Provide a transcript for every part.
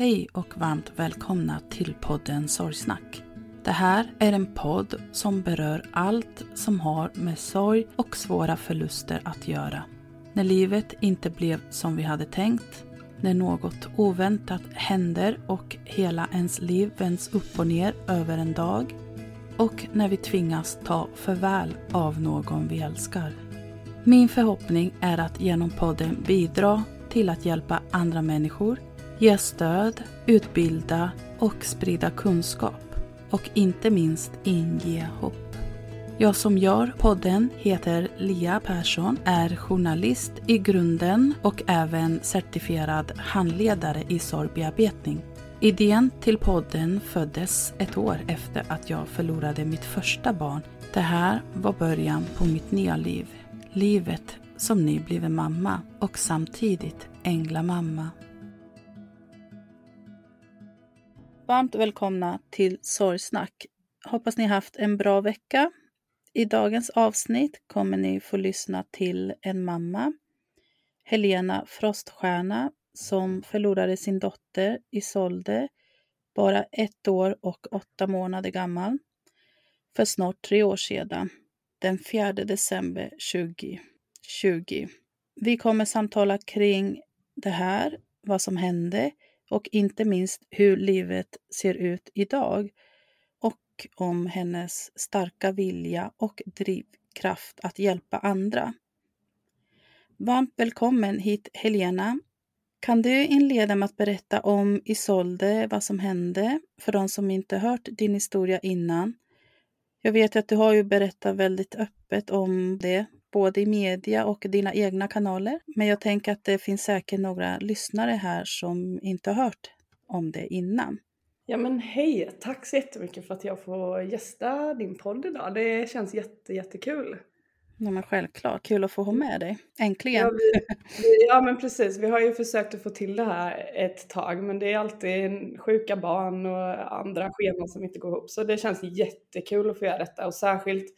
Hej och varmt välkomna till podden Sorgsnack. Det här är en podd som berör allt som har med sorg och svåra förluster att göra. När livet inte blev som vi hade tänkt, när något oväntat händer och hela ens liv vänds upp och ner över en dag och när vi tvingas ta farväl av någon vi älskar. Min förhoppning är att genom podden bidra till att hjälpa andra människor ge stöd, utbilda och sprida kunskap och inte minst inge hopp. Jag som gör podden heter Lia Persson, är journalist i grunden och även certifierad handledare i sorgbearbetning. Idén till podden föddes ett år efter att jag förlorade mitt första barn. Det här var början på mitt nya liv. Livet som nybliven mamma och samtidigt änglamamma. Varmt välkomna till Sorgsnack. Hoppas ni haft en bra vecka. I dagens avsnitt kommer ni få lyssna till en mamma, Helena Froststjärna, som förlorade sin dotter Isolde, bara ett år och åtta månader gammal, för snart tre år sedan, den 4 december 2020. Vi kommer samtala kring det här, vad som hände, och inte minst hur livet ser ut idag och om hennes starka vilja och drivkraft att hjälpa andra. Varmt välkommen hit Helena. Kan du inleda med att berätta om Isolde, vad som hände för de som inte hört din historia innan? Jag vet att du har ju berättat väldigt öppet om det både i media och dina egna kanaler. Men jag tänker att det finns säkert några lyssnare här som inte har hört om det innan. Ja men hej! Tack så jättemycket för att jag får gästa din podd idag. Det känns jätte, jättekul. Ja men självklart, kul att få ha med dig. Äntligen! Ja, vi, ja men precis, vi har ju försökt att få till det här ett tag men det är alltid sjuka barn och andra scheman som inte går ihop. Så det känns jättekul att få göra detta och särskilt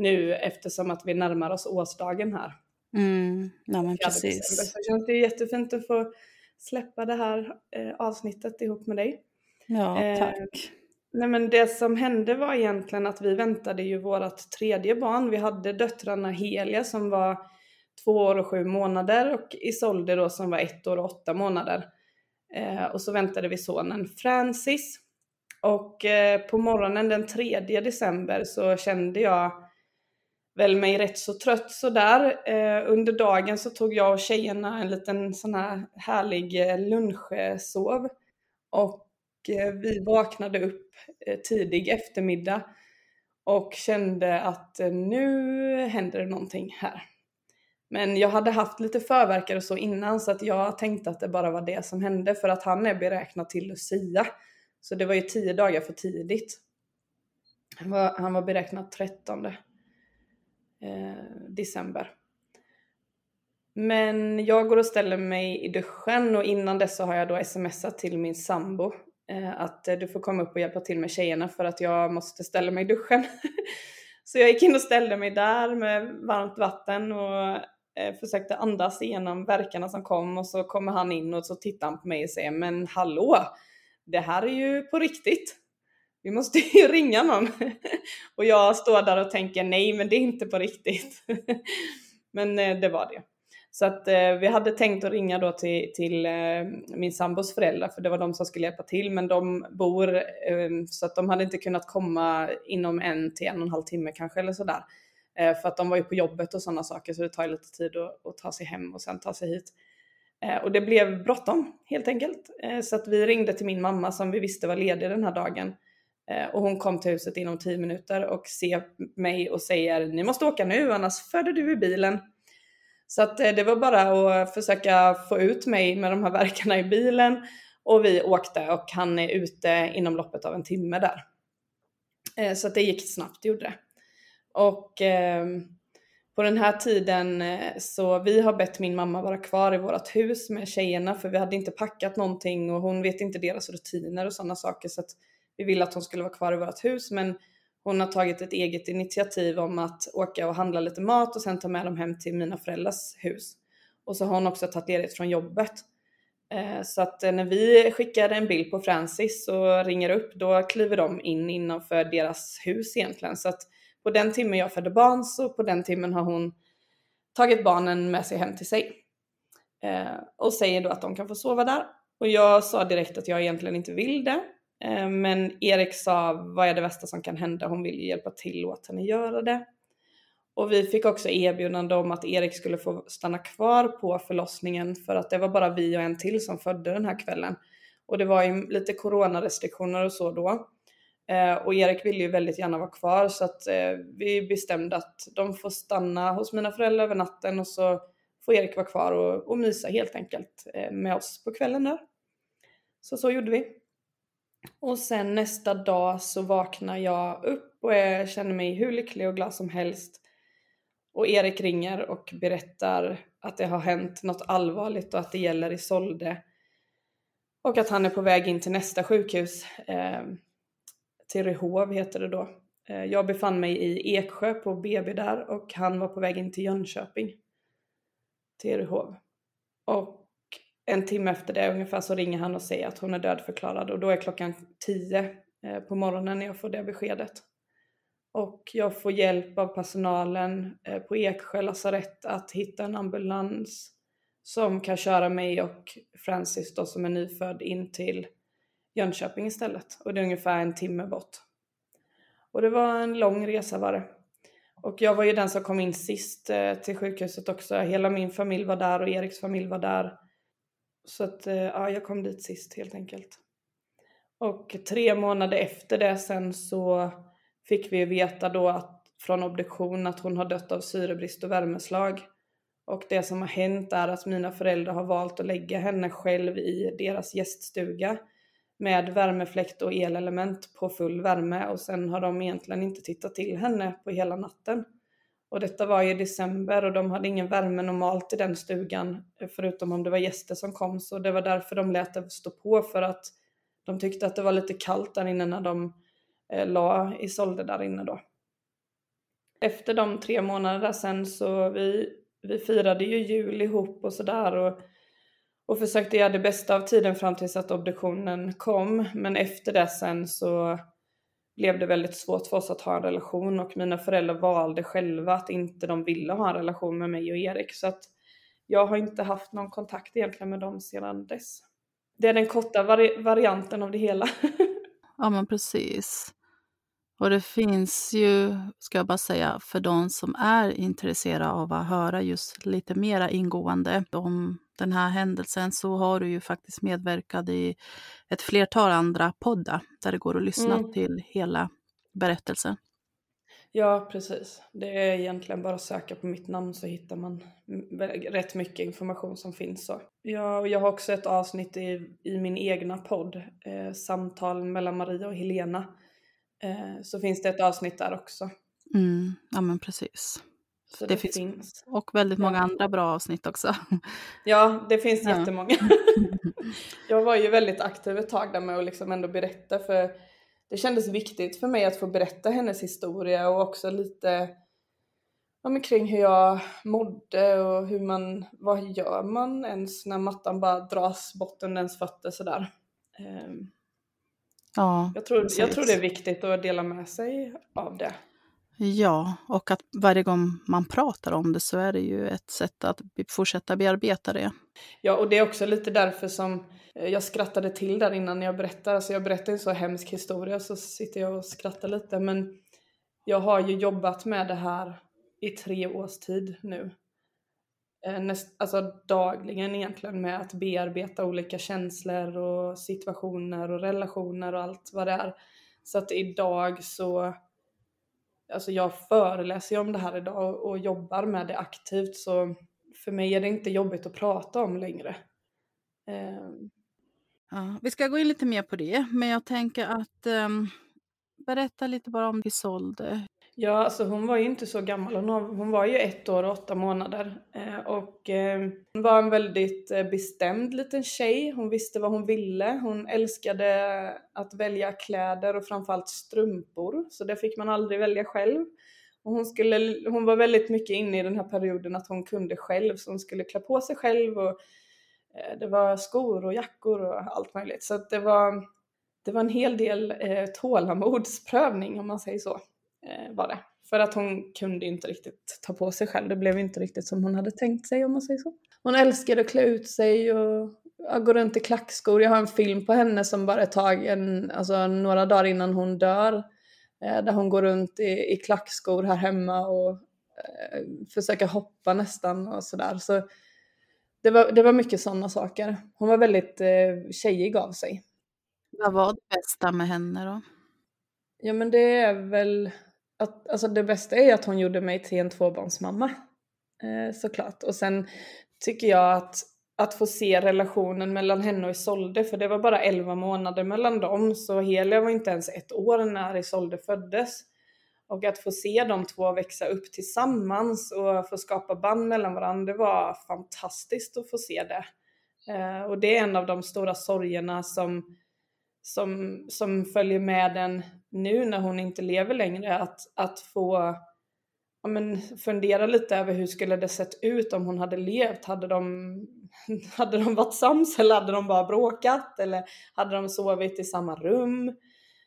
nu eftersom att vi närmar oss årsdagen här. Mm, ja, men precis. Så känns det jättefint att få släppa det här eh, avsnittet ihop med dig. Ja, eh, tack. Eh, nej men det som hände var egentligen att vi väntade ju vårt tredje barn. Vi hade döttrarna Helia som var två år och sju månader och Isolde då som var ett år och åtta månader. Eh, och så väntade vi sonen Francis. Och eh, på morgonen den 3 december så kände jag väl mig rätt så trött sådär. Eh, under dagen så tog jag och tjejerna en liten sån här härlig eh, lunchsov. Och eh, vi vaknade upp eh, tidig eftermiddag och kände att eh, nu händer det någonting här. Men jag hade haft lite förverkare och så innan så att jag tänkte att det bara var det som hände för att han är beräknad till Lucia. Så det var ju tio dagar för tidigt. Han var, han var beräknad 13 Eh, december. Men jag går och ställer mig i duschen och innan dess så har jag då smsat till min sambo eh, att eh, du får komma upp och hjälpa till med tjejerna för att jag måste ställa mig i duschen. så jag gick in och ställde mig där med varmt vatten och eh, försökte andas igenom verkarna som kom och så kommer han in och så tittar han på mig och säger men hallå, det här är ju på riktigt vi måste ju ringa någon. och jag står där och tänker nej men det är inte på riktigt. men eh, det var det. Så att eh, vi hade tänkt att ringa då till, till eh, min sambos föräldrar för det var de som skulle hjälpa till men de bor så att de hade inte kunnat komma inom en till en och en halv timme kanske eller sådär. För att de var ju på jobbet och sådana saker så det tar lite tid att, att, ta sig hem och sen ta sig hit. Och det blev bråttom helt enkelt. Så att vi ringde till min mamma som vi visste var ledig den här dagen. Eh, och hon kom till huset inom 10 minuter och ser mig och säger ni måste åka nu annars föder du i bilen. Så att eh, det var bara att försöka få ut mig med de här verkarna i bilen och vi åkte och han är ute inom loppet av en timme där. Eh, så att det gick snabbt, gjorde det. Och ehm, på den här tiden så vi har bett min mamma vara kvar i vårt hus med tjejerna för vi hade inte packat någonting och hon vet inte deras rutiner och sådana saker så att vi ville att hon skulle vara kvar i vårt hus men hon har tagit ett eget initiativ om att åka och handla lite mat och sen ta med dem hem till mina föräldrars hus. Och så har hon också tagit ledigt från jobbet. Eh, så att eh, när vi skickar en bild på Francis och ringer upp då kliver de in innanför deras hus egentligen. Så att på den timmen jag födde barn så på den timmen har hon tagit barnen med sig hem till sig. Eh, och säger då att de kan få sova där. Och jag sa direkt att jag egentligen inte vill det. Eh, men Erik sa, vad är det värsta som kan hända? Hon vill ju hjälpa till och att henne göra det. Och vi fick också erbjudande om att Erik skulle få stanna kvar på förlossningen för att det var bara vi och en till som födde den här kvällen. Och det var ju lite coronarestriktioner och så då. Eh, och Erik ville ju väldigt gärna vara kvar så att eh, vi bestämde att de får stanna hos mina föräldrar över natten och så får Erik vara kvar och, och mysa helt enkelt med oss på kvällen där. Så så gjorde vi. Och sen nästa dag så vaknar jag upp och jag känner mig hur lycklig och glad som helst. Och Erik ringer och berättar att det har hänt något allvarligt och att det gäller Isolde. Och att han är på väg in till nästa sjukhus. Eh, till Rehov heter det då. Eh, jag befann mig i Eksjö på BB där och han var på väg in till Jönköping. Till Rehov. Och en timme efter det ungefär så ringer han och säger att hon är dödförklarad och då är klockan 10 eh, på morgonen när jag får det beskedet. Och jag får hjälp av personalen eh, på Eksjö lasarett att hitta en ambulans som kan köra mig och Francis då som är nyfödd in till Jönköping istället och det är ungefär en timme bort. Och det var en lång resa var det. Och jag var ju den som kom in sist eh, till sjukhuset också. Hela min familj var där och Eriks familj var där. Så att eh, ja, jag kom dit sist helt enkelt. Och tre månader efter det sen så fick vi veta då att, från obduktion att hon har dött av syrebrist och värmeslag. Och det som har hänt är att mina föräldrar har valt att lägga henne själv i deras gäststuga med värmefläkt och elelement på full värme och sen har de egentligen inte tittat till henne på hela natten. Och detta var i december och de hade ingen värme normalt i den stugan förutom om det var gäster som kom så det var därför de lät det stå på för att de tyckte att det var lite kallt där inne när de eh, la Isolde där inne då. Efter de tre månaderna sen så vi, vi firade ju jul ihop och sådär och och försökte göra det bästa av tiden fram tills att obduktionen kom. Men efter det sen så blev det väldigt svårt för oss att ha en relation och mina föräldrar valde själva att inte de ville ha en relation med mig och Erik. Så att jag har inte haft någon kontakt egentligen med dem sedan dess. Det är den korta vari varianten av det hela. ja men precis. Och det finns ju, ska jag bara säga, för de som är intresserade av att höra just lite mera ingående om den här händelsen så har du ju faktiskt medverkat i ett flertal andra poddar där det går att lyssna mm. till hela berättelsen. Ja, precis. Det är egentligen bara att söka på mitt namn så hittar man rätt mycket information som finns. Så. Ja, jag har också ett avsnitt i, i min egna podd, eh, Samtal mellan Maria och Helena. Eh, så finns det ett avsnitt där också. Mm, ja, men precis. Det, det finns, finns. Och väldigt många ja. andra bra avsnitt också. Ja, det finns ja. jättemånga. jag var ju väldigt aktiv ett tag där med att liksom ändå berätta för det kändes viktigt för mig att få berätta hennes historia och också lite ja, kring hur jag mådde och hur man, vad gör man ens när mattan bara dras bort under ens fötter sådär. Um, Ja, jag, tror, jag tror det är viktigt att dela med sig av det. Ja, och att varje gång man pratar om det så är det ju ett sätt att fortsätta bearbeta det. Ja, och det är också lite därför som eh, jag skrattade till där innan jag berättar. Alltså jag berättar en så hemsk historia så sitter jag och skrattar lite. Men jag har ju jobbat med det här i tre års tid nu. Eh, näst, alltså dagligen egentligen med att bearbeta olika känslor och situationer och relationer och allt vad det är. Så att idag så, alltså jag föreläser ju om det här idag och jobbar med det aktivt så för mig är det inte jobbigt att prata om längre. Um. Ja, vi ska gå in lite mer på det, men jag tänker att um, berätta lite bara om Isolde. Ja, alltså hon var ju inte så gammal. Hon, var ju ett år och åtta månader. Eh, och ehm, hon var en väldigt eh, bestämd liten tjej. Hon visste vad hon ville. Hon älskade att välja kläder och framförallt strumpor. Så det fick man aldrig välja själv. Och hon, skulle, hon var väldigt mycket inne i den här perioden att hon kunde själv. Så hon skulle klä på sig själv. Och, eh, det var skor och jackor och allt möjligt. Så det var, det var en hel del eh, tålamodsprövning om man säger så var det. För att hon kunde inte riktigt ta på sig själv. Det blev inte riktigt som hon hade tänkt sig om man säger så. Hon älskade att klä ut sig och gå runt i klackskor. Jag har en film på henne som bara är tagen alltså, några dagar innan hon dör. Eh, där hon går runt i, i klackskor här hemma och eh, försöker hoppa nästan och sådär. Så det var, det var mycket sådana saker. Hon var väldigt eh, tjejig av sig. Vad var det bästa med henne då? Ja men det är väl att, alltså det bästa är att hon gjorde mig till en tvåbarnsmamma. Eh, såklart. Och sen tycker jag att, att få se relationen mellan henne och Isolde, för det var bara 11 månader mellan dem, så Helia var inte ens ett år när Isolde föddes. Och att få se de två växa upp tillsammans och få skapa band mellan varandra, det var fantastiskt att få se det. Eh, och det är en av de stora sorgerna som, som, som följer med den nu när hon inte lever längre att, att få ja, men fundera lite över hur skulle det sett ut om hon hade levt. Hade de, hade de varit sams eller hade de bara bråkat? Eller hade de sovit i samma rum?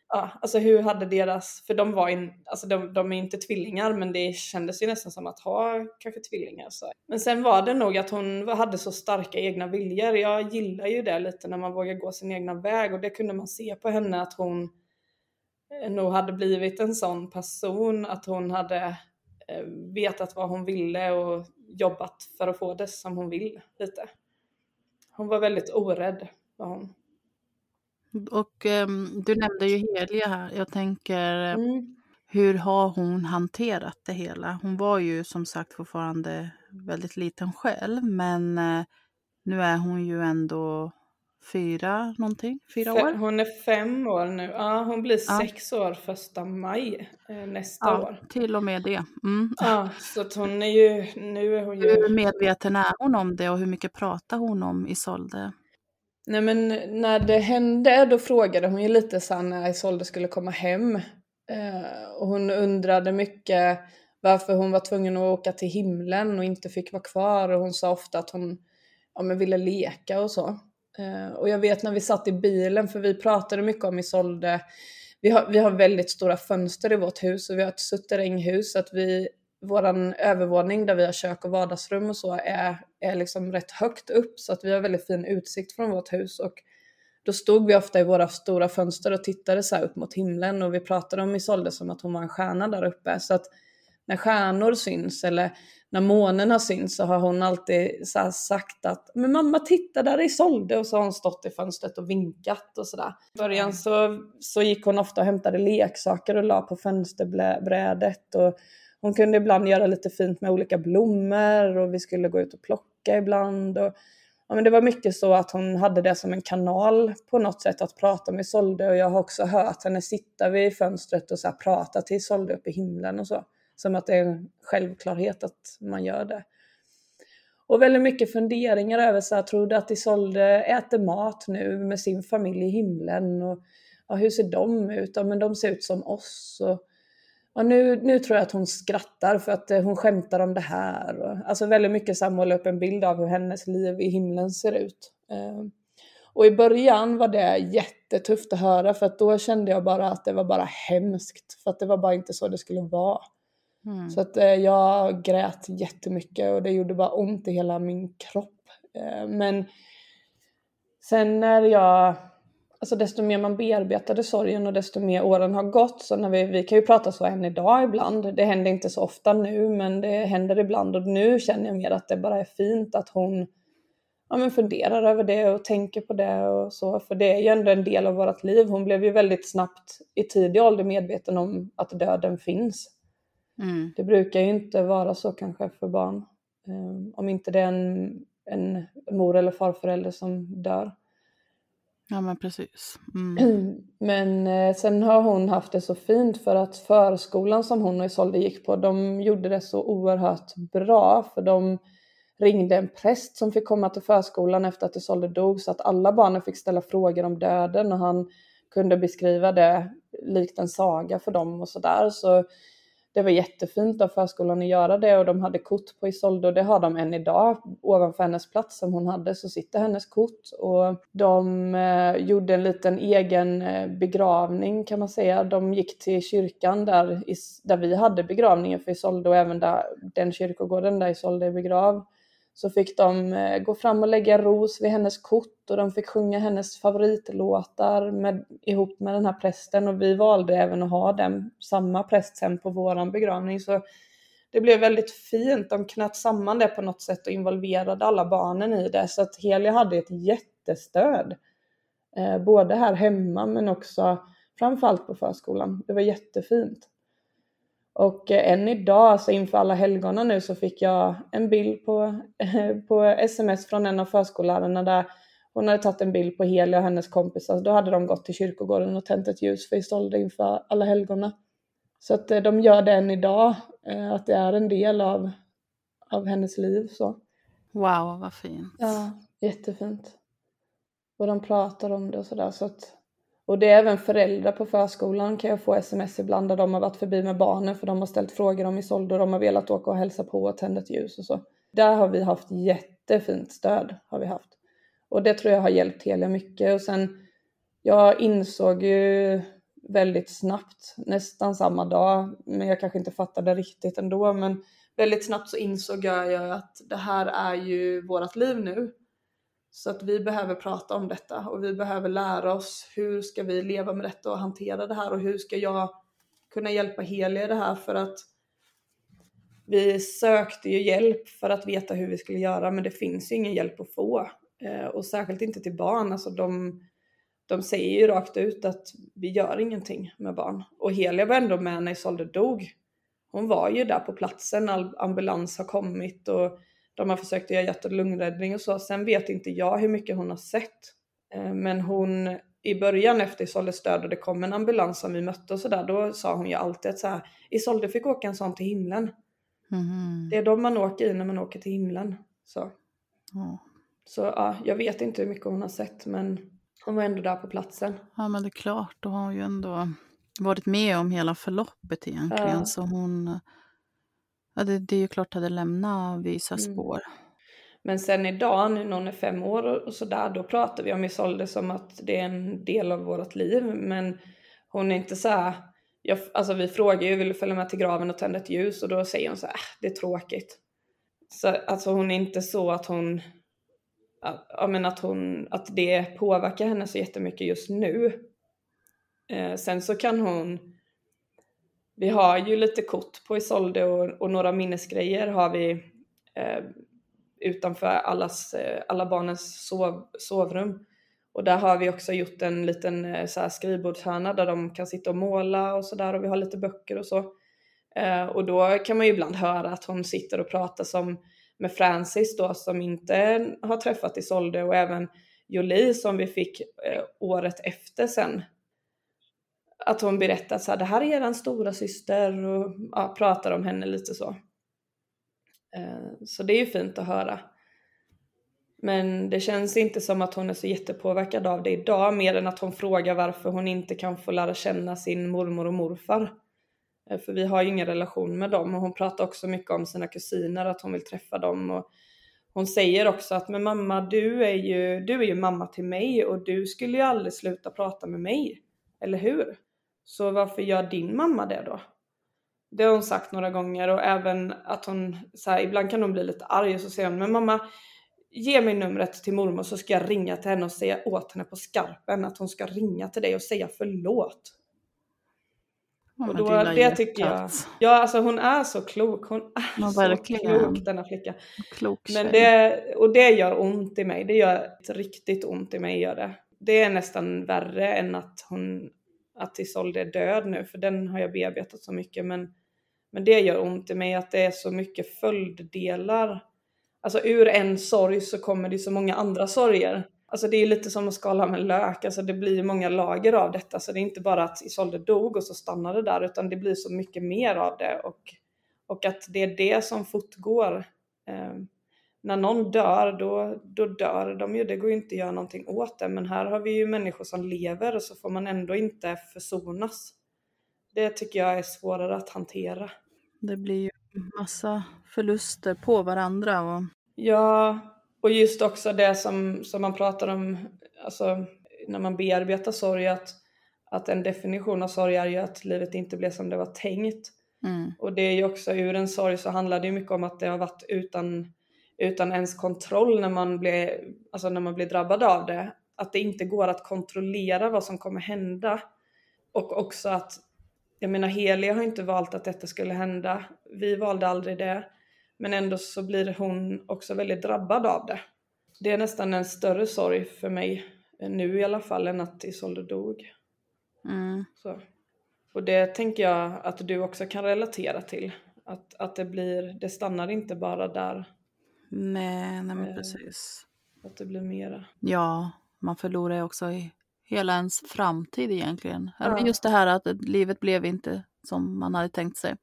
Ja, alltså hur hade deras, för de var in, alltså de, de är inte tvillingar men det kändes ju nästan som att ha kanske tvillingar. Så. Men sen var det nog att hon hade så starka egna viljor. Jag gillar ju det lite när man vågar gå sin egna väg och det kunde man se på henne att hon nog hade blivit en sån person att hon hade eh, vetat vad hon ville och jobbat för att få det som hon vill lite. Hon var väldigt orädd var hon. Och um, du nämnde ju Helia här. Jag tänker, mm. hur har hon hanterat det hela? Hon var ju som sagt fortfarande väldigt liten själv, men uh, nu är hon ju ändå fyra någonting, fyra år. Hon är fem år nu. Ja, hon blir ja. sex år första maj eh, nästa ja, år. till och med det. Mm. Ja, så att hon är ju, nu är hon ju... Hur medveten är hon om det och hur mycket pratar hon om Isolde? Nej men när det hände då frågade hon ju lite så när Isolde skulle komma hem. Eh, och hon undrade mycket varför hon var tvungen att åka till himlen och inte fick vara kvar. Och hon sa ofta att hon ja, men ville leka och så. Eh, och jag vet när vi satt i bilen, för vi pratade mycket om Isolde. Vi har, vi har väldigt stora fönster i vårt hus och vi har ett suterränghus. Så att vi, våran övervåning där vi har kök och vardagsrum och så är, är liksom rätt högt upp. Så att vi har väldigt fin utsikt från vårt hus. Och då stod vi ofta i våra stora fönster och tittade så upp mot himlen och vi pratade om Isolde som att hon var en stjärna där uppe. Så att när stjärnor syns eller när månen har synts så har hon alltid sagt att men mamma titta där är Isolde och så har hon stått i fönstret och vinkat och sådär. I början så, så gick hon ofta och hämtade leksaker och la på fönsterbrädet och hon kunde ibland göra lite fint med olika blommor och vi skulle gå ut och plocka ibland. Och, ja, men det var mycket så att hon hade det som en kanal på något sätt att prata med Isolde och jag har också hört henne sitta vid fönstret och så prata till Isolde uppe i himlen och så. Som att det är en självklarhet att man gör det. Och väldigt mycket funderingar över så här, tror du att Isolde äter mat nu med sin familj i himlen? Och ja, hur ser de ut? Ja, men de ser ut som oss. Och, och nu, nu tror jag att hon skrattar för att eh, hon skämtar om det här. Och, alltså väldigt mycket så här, måla upp en bild av hur hennes liv i himlen ser ut. Eh, och i början var det jättetufft att höra för att då kände jag bara att det var bara hemskt. För att det var bara inte så det skulle vara. Mm. Så att eh, jag grät jättemycket och det gjorde bara ont i hela min kropp. Eh, men sen när jag, alltså desto mer man bearbetade sorgen och desto mer åren har gått så när vi, vi kan ju prata så än idag ibland. Det händer inte så ofta nu men det händer ibland och nu känner jag mer att det bara är fint att hon ja, men funderar över det och tänker på det och så. För det är ju ändå en del av vårt liv. Hon blev ju väldigt snabbt i tidig ålder medveten om att döden finns. Mm. Det brukar ju inte vara så kanske för barn. Um, om inte det är en, en mor eller farförälder som dör. Ja men precis. Mm. Men eh, sen har hon haft det så fint för att förskolan som hon och Isolde gick på, de gjorde det så oerhört bra för de ringde en präst som fick komma till förskolan efter att Isolde dog så att alla barnen fick ställa frågor om döden och han kunde beskriva det likt en saga för dem och sådär. Så det var jättefint av förskolan att göra det och de hade kort på Isolde och det har de än idag. Ovanför hennes plats som hon hade så sitter hennes kort och de eh, gjorde en liten egen eh, begravning kan man säga. De gick till kyrkan där, där vi hade begravningen för Isolde och även där, den kyrkogården där Isolde är begravd så fick de eh, gå fram och lägga ros vid hennes kort och de fick sjunga hennes favoritlåtar med, ihop med den här prästen och vi valde även att ha den, samma präst sen på våran begravning. Så det blev väldigt fint. De knöt samman det på något sätt och involverade alla barnen i det så att Helia hade ett jättestöd. Eh, både här hemma men också framförallt på förskolan. Det var jättefint. Och eh, än idag, alltså inför alla helgona nu, så fick jag en bild på, på sms från en av förskollärarna där hon hade tagit en bild på Helia och hennes kompisar. Då hade de gått till kyrkogården och tänt ett ljus för Isolde inför alla helgona. Så att eh, de gör det än idag, eh, att det är en del av, av hennes liv. Så. Wow, vad fint. Ja, jättefint. Och de pratar om det och sådär. Så att och det är även föräldrar på förskolan kan jag få sms ibland där de har varit förbi med barnen för de har ställt frågor om Isolde och de har velat åka och hälsa på och tända ett ljus och så. Där har vi haft jättefint stöd har vi haft. Och det tror jag har hjälpt Telia mycket och sen jag insåg ju väldigt snabbt, nästan samma dag, men jag kanske inte fattade riktigt ändå, men väldigt snabbt så insåg jag ju att det här är ju vårt liv nu. Så att vi behöver prata om detta och vi behöver lära oss hur ska vi leva med detta och hantera det här och hur ska jag kunna hjälpa Helia i det här för att vi sökte ju hjälp för att veta hur vi skulle göra men det finns ju ingen hjälp att få. Eh, och särskilt inte till barn. Alltså de, de säger ju rakt ut att vi gör ingenting med barn. Och Helia var ändå med när Isolde dog. Hon var ju där på platsen, ambulans har kommit och de har försökt göra hjärt och lungräddning och så. Sen vet inte jag hur mycket hon har sett. Eh, men hon i början efter Isoldes död och det kom en ambulans som vi mötte och sådär, då sa hon ju alltid att så här, Isolde fick åka en sån till himlen. Mm. Det är de man åker i när man åker till himlen. Så, mm. så ja, jag vet inte hur mycket hon har sett men hon var ändå där på platsen. Ja men det är klart, då har hon ju ändå varit med om hela förloppet egentligen. Ja. Så hon Ja, det, det är ju klart att det lämnar vissa mm. spår. Mm. Men sen idag, nu när hon är fem år och sådär, då pratar vi om Isolde som att det är en del av vårt liv. Men hon är inte så här, jag, alltså vi frågar ju, vill du följa med till graven och tända ett ljus? Och då säger hon så här, äh, det är tråkigt. Så alltså hon är inte så att hon, ja men att hon, att det påverkar henne så jättemycket just nu. Eh, sen så kan hon vi har ju lite kort på Isolde och, och några minnesgrejer har vi eh, utanför allas, eh, alla barnens sov, sovrum. Och där har vi också gjort en liten eh, så här skrivbordshörna där de kan sitta och måla och sådär och vi har lite böcker och så. Eh, och då kan man ju ibland höra att hon sitter och pratar som med Francis då som inte har träffat Isolde och även Jolie som vi fick eh, året efter sen att hon berättar så här, det här är eran stora syster och ja, pratar om henne lite så. Eh, så det är ju fint att höra. Men det känns inte som att hon är så jättepåverkad av det idag, mer än att hon frågar varför hon inte kan få lära känna sin mormor och morfar. Eh, för vi har ju ingen relation med dem och hon pratar också mycket om sina kusiner, att hon vill träffa dem. Och hon säger också att men mamma du är, ju, du är ju mamma till mig och du skulle ju aldrig sluta prata med mig. Eller hur? Så varför gör din mamma det då? Det har hon sagt några gånger och även att hon, så här, ibland kan hon bli lite arg och så säger hon, men mamma ge mig numret till mormor så ska jag ringa till henne och säga åt henne på skarpen att hon ska ringa till dig och säga förlåt. Ja, och då, det är det tycker jag, hjärtat. ja alltså hon är så klok, hon är Ja, så verkligen. klok denna flicka. Klok Men det, och det gör ont i mig, det gör riktigt ont i mig gör det. Det är nästan värre än att hon, att Isolde är död nu, för den har jag bearbetat så mycket. Men, men det gör ont i mig att det är så mycket följddelar. Alltså ur en sorg så kommer det så många andra sorger. Alltså det är lite som att skala med lök, alltså det blir många lager av detta. Så det är inte bara att Isolde dog och så stannade det där, utan det blir så mycket mer av det. Och, och att det är det som fortgår. Ehm, när någon dör, då, då dör de ju. Det går ju inte att göra någonting åt det. Men här har vi ju människor som lever och så får man ändå inte försonas. Det tycker jag är svårare att hantera. Det blir ju massa förluster på varandra. Och... Ja, och just också det som, som man pratar om, alltså när man bearbetar sorg, att, att en definition av sorg är ju att livet inte blev som det var tänkt. Mm. Och det är ju också ur en sorg så handlar det ju mycket om att det har varit utan, utan ens kontroll när man, blir, alltså när man blir drabbad av det. Att det inte går att kontrollera vad som kommer hända. Och också att, jag menar Helia har inte valt att detta skulle hända. Vi valde aldrig det. Men ändå så blir hon också väldigt drabbad av det. Det är nästan en större sorg för mig, nu i alla fall, än att Isolde dog. Mm. Så. Och det tänker jag att du också kan relatera till. Att, att det blir, det stannar inte bara där. Nej, nej men Eh. precis. Att det blir mera. Ja, man förlorar ju också i hela ens framtid egentligen. Ja. Just det här att livet blev inte som man hade tänkt sig.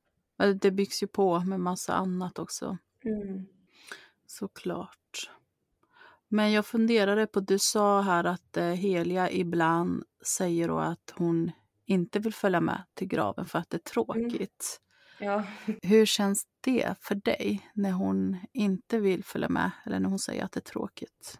Det byggs ju på med massa annat också, såklart. Men jag funderade på, du sa här att eh, Helia ibland säger då att hon inte vill följa med till graven för att det är tråkigt. Ja. Hur känns det för dig när hon inte vill följa med eller när hon säger att det är tråkigt?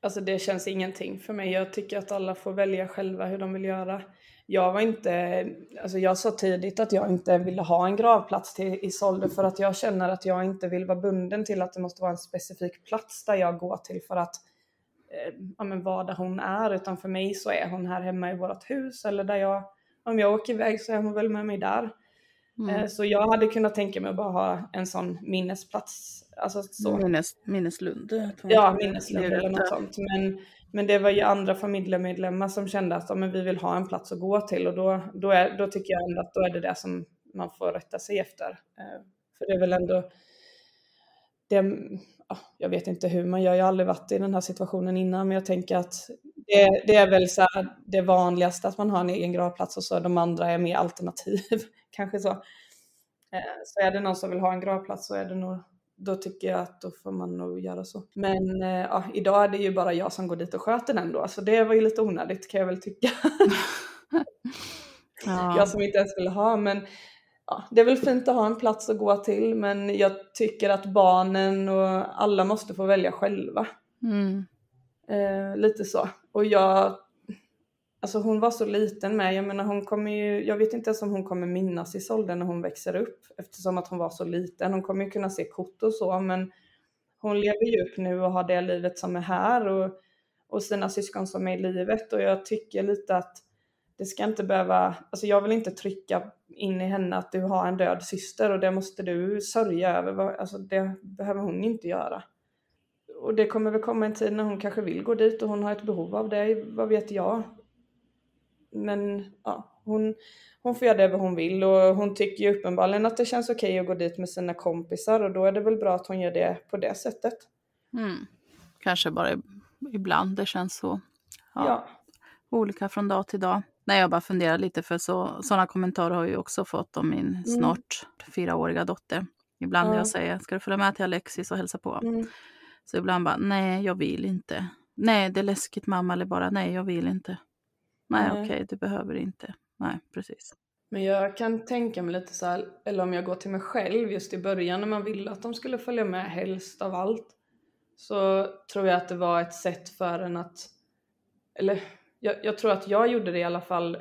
Alltså det känns ingenting för mig. Jag tycker att alla får välja själva hur de vill göra. Jag var inte, alltså jag sa tidigt att jag inte ville ha en gravplats till Isolde för att jag känner att jag inte vill vara bunden till att det måste vara en specifik plats där jag går till för att eh, ja, men vara där hon är. Utan för mig så är hon här hemma i vårt hus eller där jag, om jag åker iväg så är hon väl med mig där. Mm. Eh, Så jag hade kunnat tänka mig att bara ha en sån minnesplats. Alltså så. Minnes, minneslund. Ja, minneslund eller något sånt. Men, men det var ju andra familjemedlemmar som kände att ja, men vi vill ha en plats att gå till och då, då, är, då tycker jag ändå att då är det det som man får rätta sig efter. Eh, För det är väl ändå, det, ja, jag vet inte hur man gör, jag har aldrig varit i den här situationen innan men jag tänker att det, det är väl så det vanligaste att man har en egen gravplats och så de andra är mer alternativ, kanske så. Eh, Så är det någon som vill ha en gravplats så är det nog, då tycker jag att då får man nog göra så. Men eh, ja, idag är det ju bara jag som går dit och sköter den då, så det var ju lite onödigt kan jag väl tycka. Ja. jag som inte ens ville ha, men ja, det är väl fint att ha en plats att gå till, men jag tycker att barnen och alla måste få välja själva. Mm. Eh, lite så. Och jag, alltså hon var så liten med, jag menar hon kommer ju, jag vet inte ens om hon kommer minnas Isolde när hon växer upp eftersom att hon var så liten. Hon kommer ju kunna se kort och så men hon lever ju upp nu och har det livet som är här och, och sina syskon som är i livet och jag tycker lite att det ska inte behöva, alltså jag vill inte trycka in i henne att du har en död syster och det måste du sörja över, alltså det behöver hon inte göra. Och det kommer väl komma en tid när hon kanske vill gå dit och hon har ett behov av det, vad vet jag. Men ja, hon, hon får göra det vad hon vill och hon tycker ju uppenbarligen att det känns okej att gå dit med sina kompisar och då är det väl bra att hon gör det på det sättet. Mm. Kanske bara ibland det känns så. Ja, Ja. Olika från dag till dag. Nej, jag bara funderar lite för så, sådana kommentarer har jag ju också fått om min snart fyraåriga dotter. Ibland Mm. Ja. jag säger, ska du följa med till Alexis och hälsa på? Mm. Så ibland bara, nej jag vill inte. Nej, det är läskigt mamma, eller bara nej jag vill inte. Nej, okej, du behöver inte. Nej, precis. Men jag kan tänka mig lite så här, eller om jag går till mig själv just i början när man ville att de skulle följa med helst av allt. Så tror jag att det var ett sätt för en att, eller jag, jag tror att jag gjorde det i alla fall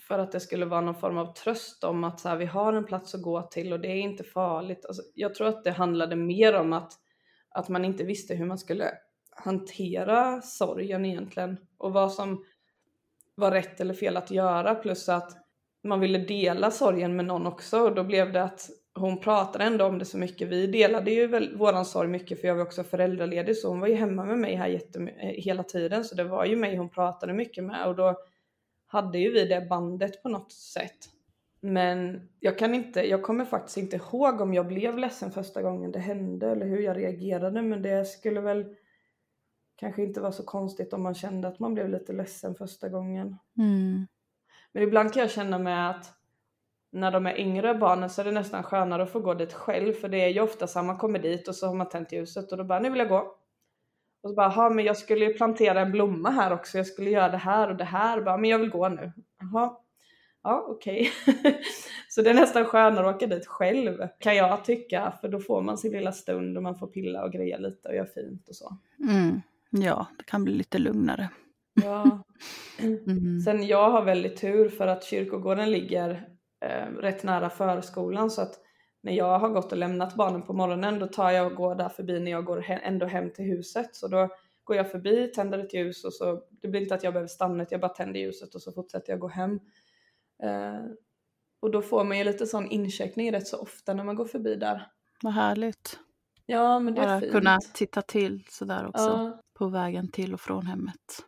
för att det skulle vara någon form av tröst om att så här, vi har en plats att gå till och det är inte farligt. Alltså, jag tror att det handlade mer om att, att man inte visste hur man skulle hantera sorgen egentligen och vad som var rätt eller fel att göra plus att man ville dela sorgen med någon också och då blev det att hon pratade ändå om det så mycket. Vi delade ju väl våran sorg mycket för jag var också föräldraledig så hon var ju hemma med mig här eh, hela tiden så det var ju mig hon pratade mycket med och då hade ju vi det bandet på något sätt. Men jag kan inte, jag kommer faktiskt inte ihåg om jag blev ledsen första gången det hände eller hur jag reagerade men det skulle väl kanske inte vara så konstigt om man kände att man blev lite ledsen första gången. Mm. Men ibland kan jag känna med att när de är yngre barnen så är det nästan skönare att få gå dit själv för det är ju ofta så att man kommer dit och så har man tänt ljuset och då bara nu vill jag gå. Och så bara, jaha men jag skulle ju plantera en blomma här också, jag skulle göra det här och det här. Bara, men jag vill gå nu. Jaha, ja okej. Okay. så det är nästan skönare att åka dit själv kan jag tycka för då får man sin lilla stund och man får pilla och greja lite och göra fint och så. Mm. Ja, det kan bli lite lugnare. Ja. Mm. Sen jag har väldigt tur för att kyrkogården ligger eh, rätt nära förskolan så att när jag har gått och lämnat barnen på morgonen då tar jag och går där förbi när jag går he ändå hem till huset. Så då går jag förbi, tänder ett ljus och så, det blir inte att jag behöver stanna, jag bara tänder ljuset och så fortsätter jag gå hem. Eh, och då får man ju lite sån incheckning rätt så ofta när man går förbi där. Vad härligt. Ja men det är Bara fint. kunna titta till sådär också Ja på vägen till och från hemmet.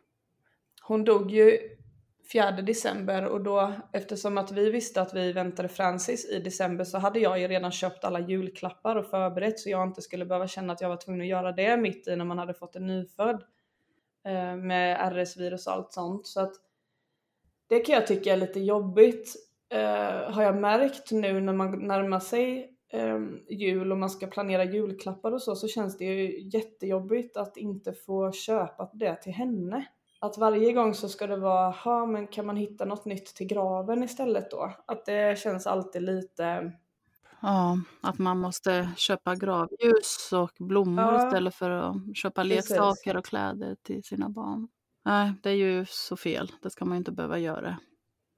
Hon dog ju 4 december och då eftersom att vi visste att vi väntade Francis i december så hade jag ju redan köpt alla julklappar och förberett så jag inte skulle behöva känna att jag var tvungen att göra det mitt i när man hade fått en nyfödd eh, med RS-virus och allt sånt. Så att det kan jag tycka är lite jobbigt eh, har jag märkt nu när man närmar sig jul och man ska planera julklappar och så så känns det ju jättejobbigt att inte få köpa det till henne att varje gång så ska det vara, ha men kan man hitta något nytt till graven istället då? Att det känns alltid lite, Ja, att man måste köpa gravljus och blommor Ja. istället för att köpa Precis. leksaker och kläder till sina barn. Nej, det är ju så fel. Det ska man ju inte behöva göra.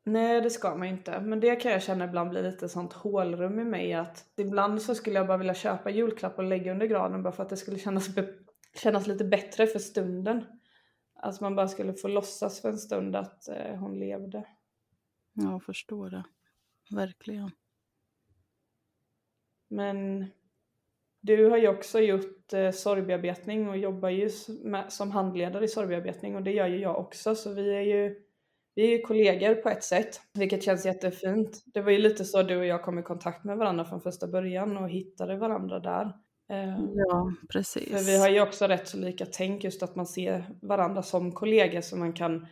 Nej det ska man ju inte. Men det kan jag känna ibland blir lite sånt hålrum i mig att ibland så skulle jag bara vilja köpa julklapp och lägga under granen bara för att det skulle kännas, kännas lite bättre för stunden. Alltså man bara skulle få låtsas för en stund att eh, hon levde. Jag förstår det. Verkligen. Men du har ju också gjort eh, sorgbearbetning och jobbar ju som handledare i sorgbearbetning och det gör ju jag också så vi är ju vi är ju kollegor på ett sätt, vilket känns jättefint. Det var ju lite så du och jag kom i kontakt med varandra från första början och hittade varandra där. Eh, Ja, precis. för vi har ju också rätt så lika tänk just att man ser varandra som kollegor så man kan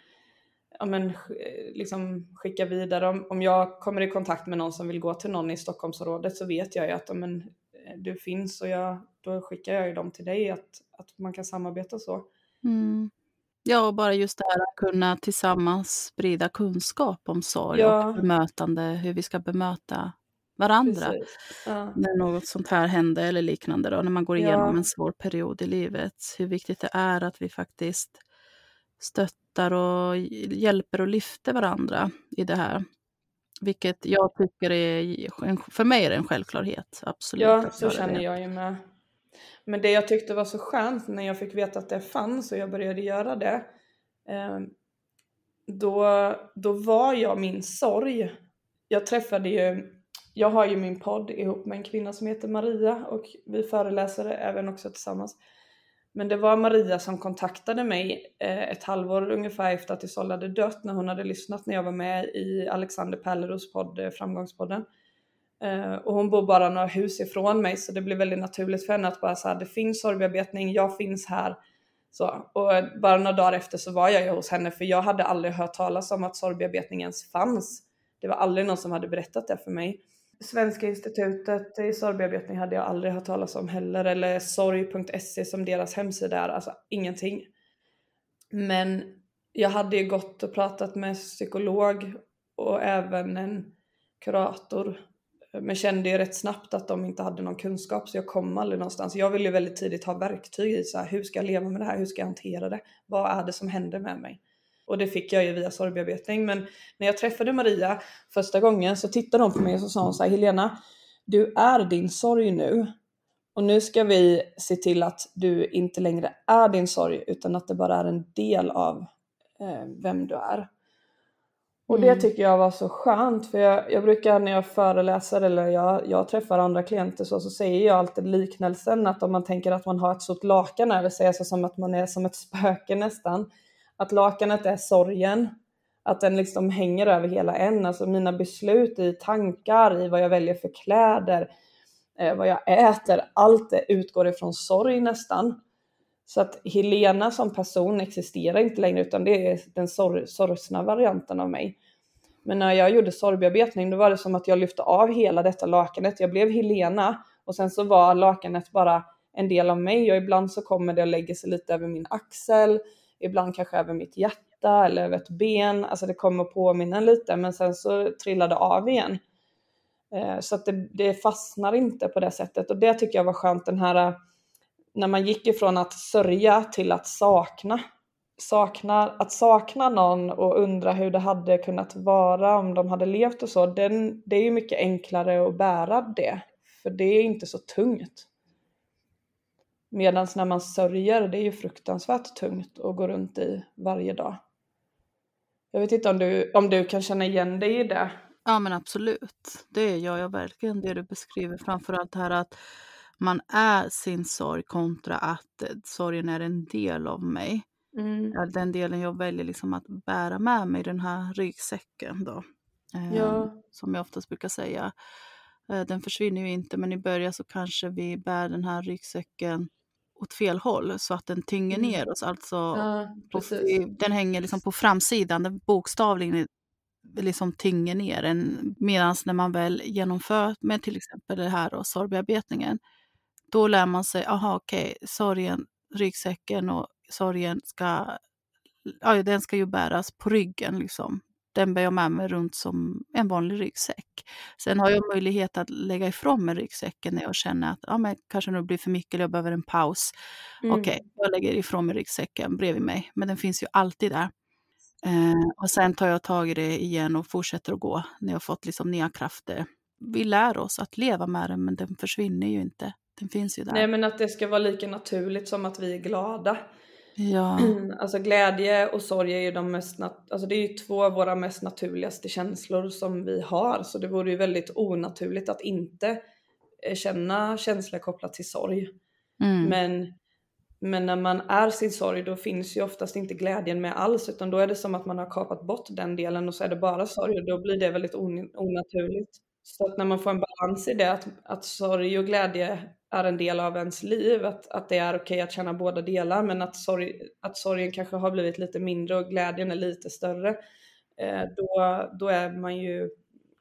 ja, men, sk- liksom skicka vidare. Om, om jag kommer i kontakt med någon som vill gå till någon i Stockholmsområdet så vet jag ju att ja, men, eh, du finns och jag, då skickar jag ju dem till dig att, att man kan samarbeta så. Mm. Ja, och bara just det här att kunna tillsammans sprida kunskap om sorg Ja. och bemötande, hur vi ska bemöta varandra. Ja. när något sånt här händer eller liknande då, när man går Ja. igenom en svår period i livet. Hur viktigt det är att vi faktiskt stöttar och hjälper och lyfter varandra i det här. Vilket jag tycker är, för mig är det en självklarhet. Absolut. Ja, så känner jag ju med. Men det jag tyckte var så skönt när jag fick veta att det fanns och jag började göra det. Eh, då, då var jag min sorg. Jag träffade ju, jag har ju min podd ihop med en kvinna som heter Maria och vi föreläser även också tillsammans. Men det var Maria som kontaktade mig eh, ett halvår ungefär efter att Isolde hade dött när hon hade lyssnat när jag var med i Alexander Pärleros podd eh, Framgångspodden. Eh, och hon bor bara några hus ifrån mig så det blev väldigt naturligt för henne att bara säga det finns sorgbearbetning, jag finns här. Så, och bara några dagar efter så var jag ju hos henne för jag hade aldrig hört talas om att sorgbearbetning ens fanns. Det var aldrig någon som hade berättat det för mig. Svenska institutet i sorgbearbetning hade jag aldrig hört talas om heller eller sorg.se som deras hemsida är, alltså ingenting. Men jag hade ju gått och pratat med psykolog och även en kurator. Men kände ju rätt snabbt att de inte hade någon kunskap så jag kom aldrig någonstans. Jag ville ju väldigt tidigt ha verktyg i så här, hur ska jag leva med det här? Hur ska jag hantera det? Vad är det som händer med mig? Och det fick jag ju via sorgbearbetning. Men när jag träffade Maria första gången så tittade hon på mig och så sa hon så här, Helena, du är din sorg nu. Och nu ska vi se till att du inte längre är din sorg utan att det bara är en del av eh, vem du är. Och mm. det tycker jag var så skönt för jag, jag brukar när jag föreläser eller jag, jag träffar andra klienter så, så säger jag alltid liknelsen att om man tänker att man har ett stort lakan över sig, alltså som att man är som ett spöke nästan. Att lakanet är sorgen, att den liksom hänger över hela en, alltså mina beslut i tankar, i vad jag väljer för kläder, eh, vad jag äter, allt det utgår ifrån sorg nästan. Så att Helena som person existerar inte längre utan det är den sor sorgsna varianten av mig. Men när jag gjorde sorgbearbetning då var det som att jag lyfte av hela detta lakanet. Jag blev Helena och sen så var lakanet bara en del av mig och ibland så kommer det och lägger sig lite över min axel, ibland kanske över mitt hjärta eller över ett ben. Alltså det kommer påminna lite men sen så trillar det av igen. Eh, så att det, det fastnar inte på det sättet och det tycker jag var skönt den här när man gick ifrån att sörja till att sakna. sakna. Att sakna någon och undra hur det hade kunnat vara om de hade levt och så, den, det är ju mycket enklare att bära det. För det är inte så tungt. Medan när man sörjer, det är ju fruktansvärt tungt att gå runt i varje dag. Jag vet inte om du, om du kan känna igen dig i det? Ja men absolut, det gör jag verkligen det du beskriver. Framförallt här att man är sin sorg kontra att eh, sorgen är en del av mig. Mm. Den delen jag väljer liksom att bära med mig, den här ryggsäcken då. Eh, ja. Som jag oftast brukar säga. Eh, den försvinner ju inte men i början så kanske vi bär den här ryggsäcken åt fel håll så att den tynger mm. ner oss. Alltså, ja, på, den hänger liksom på framsidan, den bokstavligen liksom tynger ner en. Medan när man väl genomför med till exempel det här och sorgbearbetningen då lär man sig, aha okej, okay, sorgen, ryggsäcken och sorgen ska, ja, den ska ju bäras på ryggen liksom. Den bär jag med mig runt som en vanlig ryggsäck. Sen har jag möjlighet att lägga ifrån mig ryggsäcken när jag känner att ja, men kanske nu blir för mycket eller jag behöver en paus. Mm. Okej, okay, jag lägger ifrån mig ryggsäcken bredvid mig, men den finns ju alltid där. Eh, och sen tar jag tag i det igen och fortsätter att gå när jag fått liksom nya krafter. Vi lär oss att leva med den, men den försvinner ju inte. Den finns ju där. Nej men att det ska vara lika naturligt som att vi är glada. Ja. Alltså glädje och sorg är ju de mest, alltså det är ju två av våra mest naturligaste känslor som vi har. Så det vore ju väldigt onaturligt att inte eh, känna känslor kopplat till sorg. Mm. Men, men när man är sin sorg då finns ju oftast inte glädjen med alls utan då är det som att man har kapat bort den delen och så är det bara sorg och då blir det väldigt onaturligt. Så att när man får en balans i det, att, att sorg och glädje är en del av ens liv, att, att det är okej okay att känna båda delar, men att, sorg, att sorgen kanske har blivit lite mindre och glädjen är lite större, eh, då, då är man ju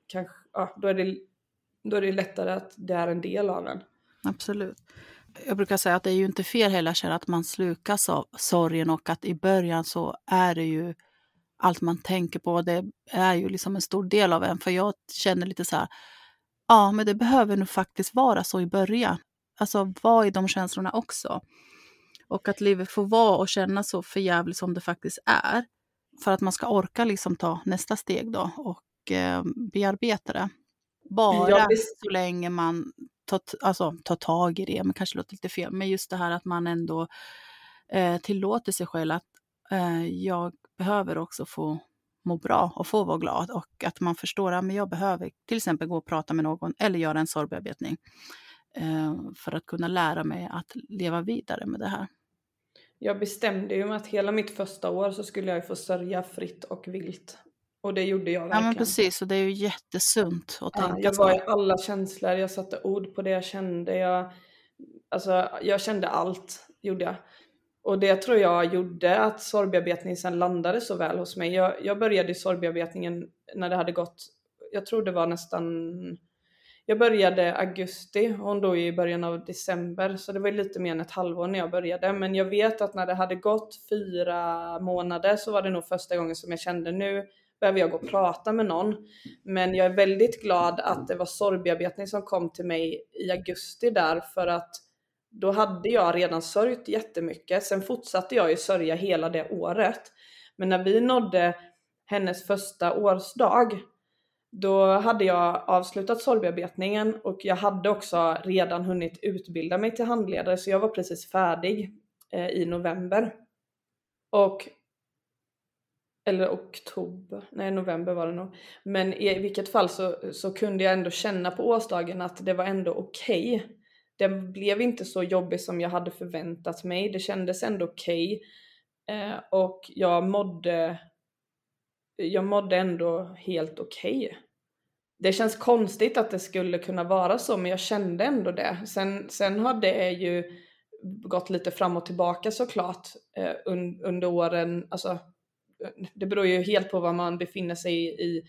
kanske, ja, då är, det, då är det lättare att det är en del av en. Absolut. Jag brukar säga att det är ju inte fel heller att man slukas av sorgen och att i början så är det ju allt man tänker på. Det är ju liksom en stor del av en. För jag känner lite så här, ja men det behöver nog faktiskt vara så i början. Alltså vara i de känslorna också. Och att livet får vara och känna så förjävligt som det faktiskt är. För att man ska orka liksom ta nästa steg då och eh, bearbeta det. Bara så länge man tar, alltså, tar tag i det, men kanske låter lite fel, men just det här att man ändå eh, tillåter sig själv att eh, jag behöver också få må bra och få vara glad och att man förstår att jag behöver till exempel gå och prata med någon eller göra en sorgbearbetning för att kunna lära mig att leva vidare med det här. Jag bestämde ju att hela mitt första år så skulle jag få sörja fritt och vilt. Och det gjorde jag verkligen. Ja men precis, och det är ju jättesunt att tänka ja, Jag var i alla känslor, jag satte ord på det jag kände. Jag, alltså, jag kände allt, gjorde jag. Och det tror jag gjorde att sorgbearbetningen sen landade så väl hos mig. Jag, jag började i sorgbearbetningen när det hade gått, jag tror det var nästan, jag började augusti, hon dog i början av december, så det var lite mer än ett halvår när jag började. Men jag vet att när det hade gått fyra månader så var det nog första gången som jag kände nu behöver jag gå och prata med någon. Men jag är väldigt glad att det var sorgbearbetning som kom till mig i augusti där för att då hade jag redan sörjt jättemycket. Sen fortsatte jag ju sörja hela det året. Men när vi nådde hennes första årsdag då hade jag avslutat sorgbearbetningen och jag hade också redan hunnit utbilda mig till handledare så jag var precis färdig eh, i november. Och eller oktober, nej november var det nog. Men i vilket fall så, så kunde jag ändå känna på årsdagen att det var ändå okej. Okay. Det blev inte så jobbigt som jag hade förväntat mig. Det kändes ändå okej. Okay. Eh, och jag mådde, jag mådde ändå helt okej. Okay. Det känns konstigt att det skulle kunna vara så men jag kände ändå det. Sen, sen har det ju gått lite fram och tillbaka såklart eh, un, under åren, alltså det beror ju helt på var man befinner sig i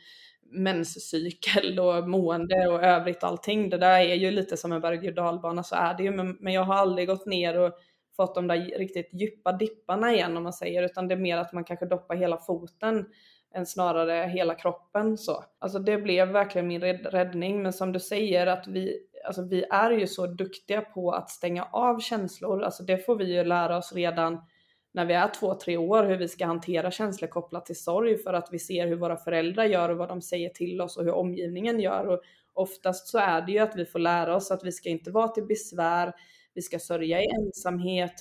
menscykel och mående och övrigt allting. Det där är ju lite som en berg och dalbana så är det ju men jag har aldrig gått ner och fått de där riktigt djupa dipparna igen om man säger utan det är mer att man kanske doppar hela foten än snarare hela kroppen så. Alltså det blev verkligen min räddning men som du säger att vi, alltså vi är ju så duktiga på att stänga av känslor, alltså det får vi ju lära oss redan när vi är två, tre år hur vi ska hantera känslor kopplat till sorg för att vi ser hur våra föräldrar gör och vad de säger till oss och hur omgivningen gör. Och oftast så är det ju att vi får lära oss att vi ska inte vara till besvär, vi ska sörja i ensamhet,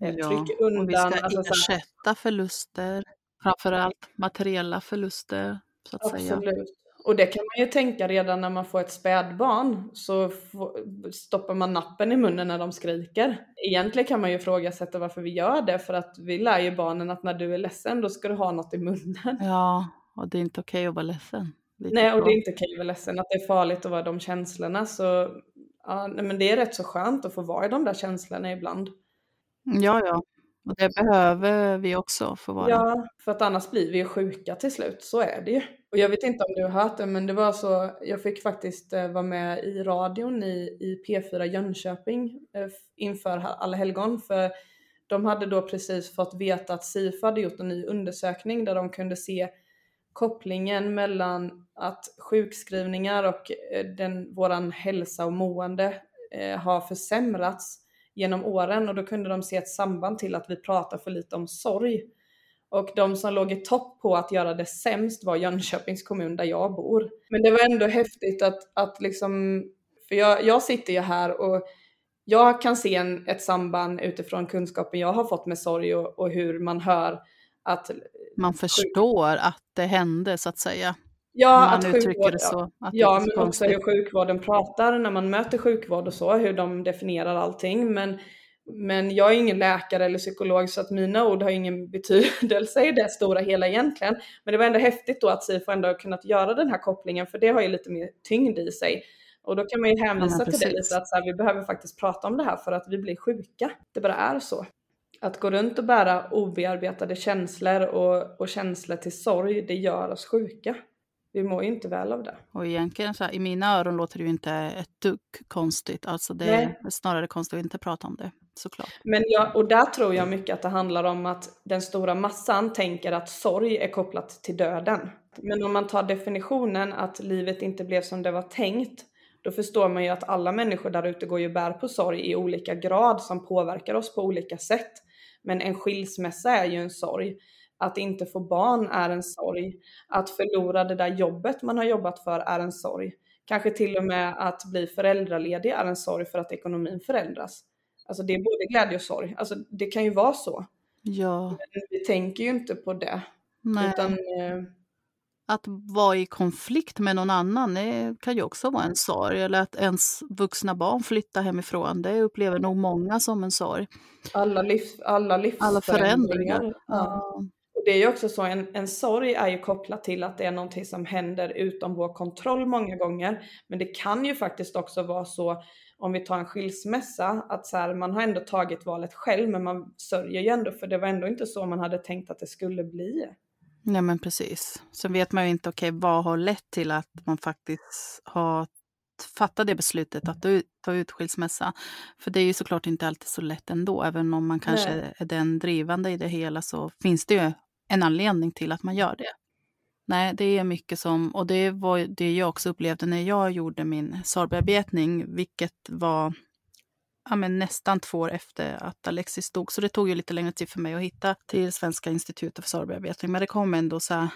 eh, ja, trycka undan. Och vi ska alltså, ersätta förluster, framförallt materiella förluster. Så att Absolut. Säga. Och det kan man ju tänka redan när man får ett spädbarn så stoppar man nappen i munnen när de skriker. Egentligen kan man ju ifrågasätta varför vi gör det för att vi lär ju barnen att när du är ledsen då ska du ha något i munnen. Ja, och det är inte okej okay att vara ledsen. Nej, och det är inte okej att vara ledsen, att det är farligt att vara de känslorna. Så ja, men det är rätt så skönt att få vara i de där känslorna ibland. Ja, ja. Och det behöver vi också för vara. Ja, för att annars blir vi sjuka till slut. Så är det ju. Och jag vet inte om du har hört det, men det var så. Jag fick faktiskt eh, vara med i radion i, i P4 Jönköping eh, inför Alla helgon. För de hade då precis fått veta att Sifa hade gjort en ny undersökning där de kunde se kopplingen mellan att sjukskrivningar och eh, den, våran hälsa och mående eh, har försämrats genom åren och då kunde de se ett samband till att vi pratar för lite om sorg. Och de som låg i topp på att göra det sämst var Jönköpings kommun där jag bor. Men det var ändå häftigt att, att liksom, för jag, jag sitter ju här och jag kan se en, ett samband utifrån kunskapen jag har fått med sorg och, och hur man hör att... Man förstår att det hände så att säga. Ja, att det så. Att ja, men också hur sjukvården pratar när man möter sjukvård och så, hur de definierar allting. Men, men jag är ingen läkare eller psykolog så att mina ord har ingen betydelse i det stora hela egentligen. Men det var ändå häftigt då att SIFO ändå har kunnat göra den här kopplingen för det har ju lite mer tyngd i sig. Och då kan man ju hänvisa ja, till det lite att så här, vi behöver faktiskt prata om det här för att vi blir sjuka. Det bara är så. Att gå runt och bära obearbetade känslor och, och känslor till sorg, det gör oss sjuka vi mår ju inte väl av det. Och egentligen så här, i mina öron låter det ju inte ett dugg konstigt. Alltså det Nej. är snarare konstigt att inte prata om det, såklart. Men jag, och där tror jag mycket att det handlar om att den stora massan tänker att sorg är kopplat till döden. Men om man tar definitionen att livet inte blev som det var tänkt, då förstår man ju att alla människor där ute går ju bär på sorg i olika grad som påverkar oss på olika sätt. Men en skilsmässa är ju en sorg. Att inte få barn är en sorg. Att förlora det där jobbet man har jobbat för är en sorg. Kanske till och med att bli föräldraledig är en sorg för att ekonomin förändras. Alltså det är både glädje och sorg. Alltså det kan ju vara så. Ja. Men vi tänker ju inte på det. Nej. Utan, eh... Att vara i konflikt med någon annan det kan ju också vara en sorg. Eller att ens vuxna barn flyttar hemifrån. Det upplever nog många som en sorg. Alla, livs, alla livsförändringar. Alla förändringar. Ja det är ju också så, en, en sorg är ju kopplat till att det är någonting som händer utom vår kontroll många gånger. Men det kan ju faktiskt också vara så, om vi tar en skilsmässa, att så här, man har ändå tagit valet själv men man sörjer ju ändå för det var ändå inte så man hade tänkt att det skulle bli. Nej men precis. Så vet man ju inte, okej okay, vad har lett till att man faktiskt har fattat det beslutet att ta ut skilsmässa. För det är ju såklart inte alltid så lätt ändå. Även om man kanske Nej. är den drivande i det hela så finns det ju en anledning till att man gör det. Nej, det är mycket som, och det var det jag också upplevde när jag gjorde min sorgbearbetning, vilket var ja, men nästan två år efter att Alexis dog. Så det tog ju lite längre tid för mig att hitta till Svenska institutet för sorgbearbetning. Men det kom ändå så här,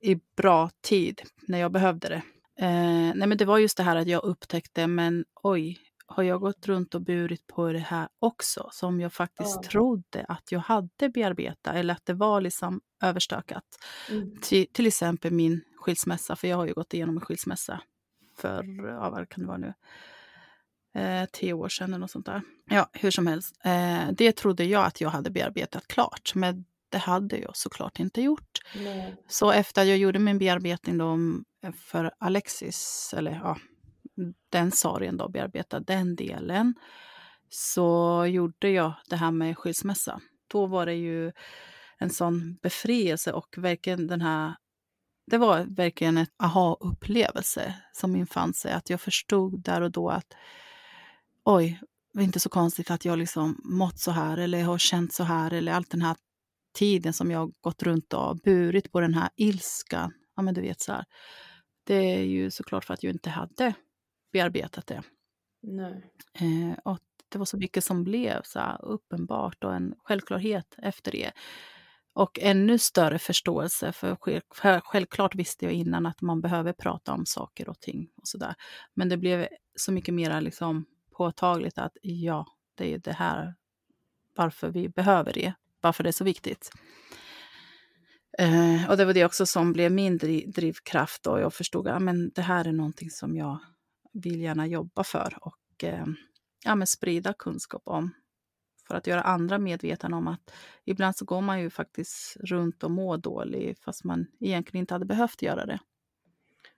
i bra tid när jag behövde det. Eh, nej, men det var just det här att jag upptäckte, men oj, har jag gått runt och burit på det här också, som jag faktiskt ja. trodde att jag hade bearbetat eller att det var liksom överstökat. Mm. Till, till exempel min skilsmässa, för jag har ju gått igenom en skilsmässa för, ja, vad kan det vara nu, eh, tio år sedan eller något sånt där. Ja, hur som helst. Eh, det trodde jag att jag hade bearbetat klart, men det hade jag såklart inte gjort. Nej. Så efter att jag gjorde min bearbetning då för Alexis, eller ja, den sorgen då, bearbeta den delen, så gjorde jag det här med skilsmässa. Då var det ju en sån befrielse och verkligen den här det var verkligen en aha-upplevelse som infann sig. Att jag förstod där och då att oj, det är inte så konstigt att jag liksom mått så här eller har känt så här eller allt den här tiden som jag gått runt och burit på den här ilskan. Ja, men du vet så här. Det är ju såklart för att jag inte hade bearbetat det. Eh, och det var så mycket som blev så uppenbart och en självklarhet efter det. Och ännu större förståelse, för självklart visste jag innan att man behöver prata om saker och ting och sådär. Men det blev så mycket mer liksom påtagligt att ja, det är det här varför vi behöver det, varför det är så viktigt. Eh, och det var det också som blev min drivkraft och jag förstod att ja, det här är någonting som jag vill gärna jobba för och eh, ja, men sprida kunskap om. För att göra andra medvetna om att ibland så går man ju faktiskt runt och mår dåligt fast man egentligen inte hade behövt göra det.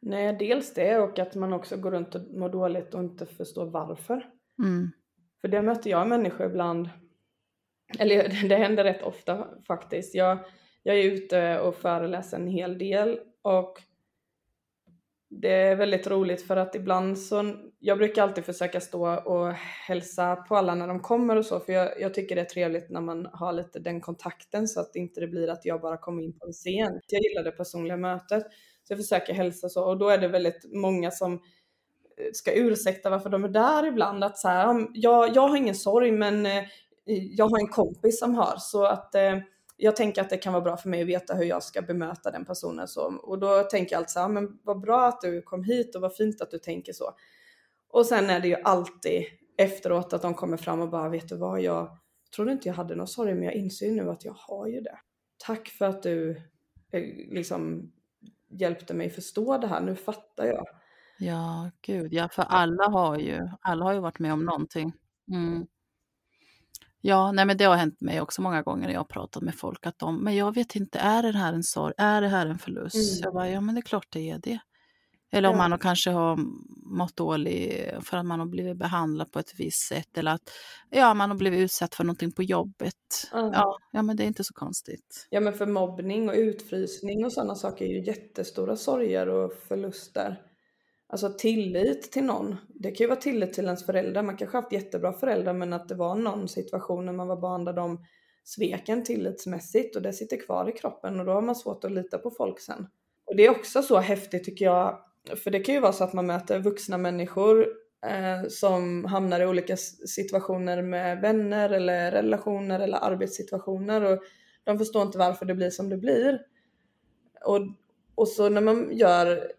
Nej, dels det och att man också går runt och mår dåligt och inte förstår varför. Mm. För det möter jag människor ibland, eller det händer rätt ofta faktiskt. Jag, jag är ute och föreläser en hel del och det är väldigt roligt för att ibland så, jag brukar alltid försöka stå och hälsa på alla när de kommer och så, för jag, jag, tycker det är trevligt när man har lite den kontakten så att inte det blir att jag bara kommer in på en scen. Jag gillar det personliga mötet, så jag försöker hälsa så och då är det väldigt många som eh, ska ursäkta varför de är där ibland. Att så här, jag, jag har ingen sorg men eh, jag har en kompis som har så att eh, jag tänker att det kan vara bra för mig att veta hur jag ska bemöta den personen. Så, och då tänker jag alltid så här, ah, men vad bra att du kom hit och vad fint att du tänker så. Och sen är det ju alltid efteråt att de kommer fram och bara, vet du vad, jag trodde inte jag hade någon sorg, men jag inser nu att jag har ju det. Tack för att du eh, liksom hjälpte mig förstå det här, nu fattar jag. Ja, gud, ja, för alla har ju, alla har ju varit med om någonting. Mm. Ja, nej men det har hänt mig också många gånger när jag har pratat med folk att de, men jag vet inte, är det här en sorg? Är det här en förlust? Mm. Jag bara, ja men det är klart det är det. Eller om ja. man kanske har mått dåligt för att man har blivit behandlad på ett visst sätt eller att ja, man har blivit utsatt för någonting på jobbet. Mm. Ja, ja, men det är inte så konstigt. Ja, men för mobbning och utfrysning och sådana saker är ju jättestora sorger och förluster. Alltså tillit till någon. Det kan ju vara tillit till ens föräldrar. Man kanske haft jättebra föräldrar men att det var någon situation när man var barn där de svek en tillitsmässigt och det sitter kvar i kroppen och då har man svårt att lita på folk sen. Och det är också så häftigt tycker jag, för det kan ju vara så att man möter vuxna människor eh, som hamnar i olika situationer med vänner eller relationer eller arbetssituationer och de förstår inte varför det blir som det blir. Och, och så när man gör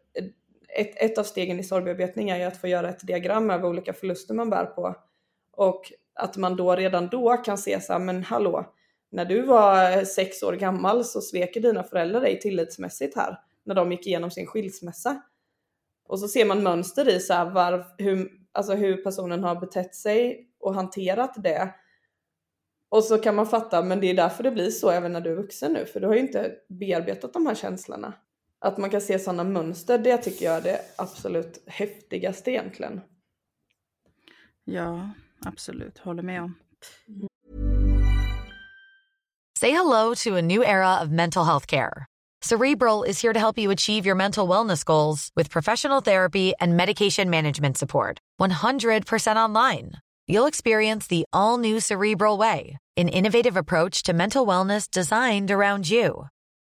ett, ett av stegen i sorgbearbetning är ju att få göra ett diagram över olika förluster man bär på. Och att man då redan då kan se så här, men hallå, när du var sex år gammal så sveker dina föräldrar dig tillitsmässigt här när de gick igenom sin skilsmässa. Och så ser man mönster i så här, var, hur, alltså hur personen har betett sig och hanterat det. Och så kan man fatta, men det är därför det blir så även när du är vuxen nu, för du har ju inte bearbetat de här känslorna att man kan se sådana mönster, det tycker jag är det absolut häftigaste egentligen. Ja, absolut. Håller med om. Say hello to a new era of mental health care. Cerebral is here to help you achieve your mental wellness goals with professional therapy and medication management support. 100% online. You'll experience the all new Cerebral Way, an innovative approach to mental wellness designed around you.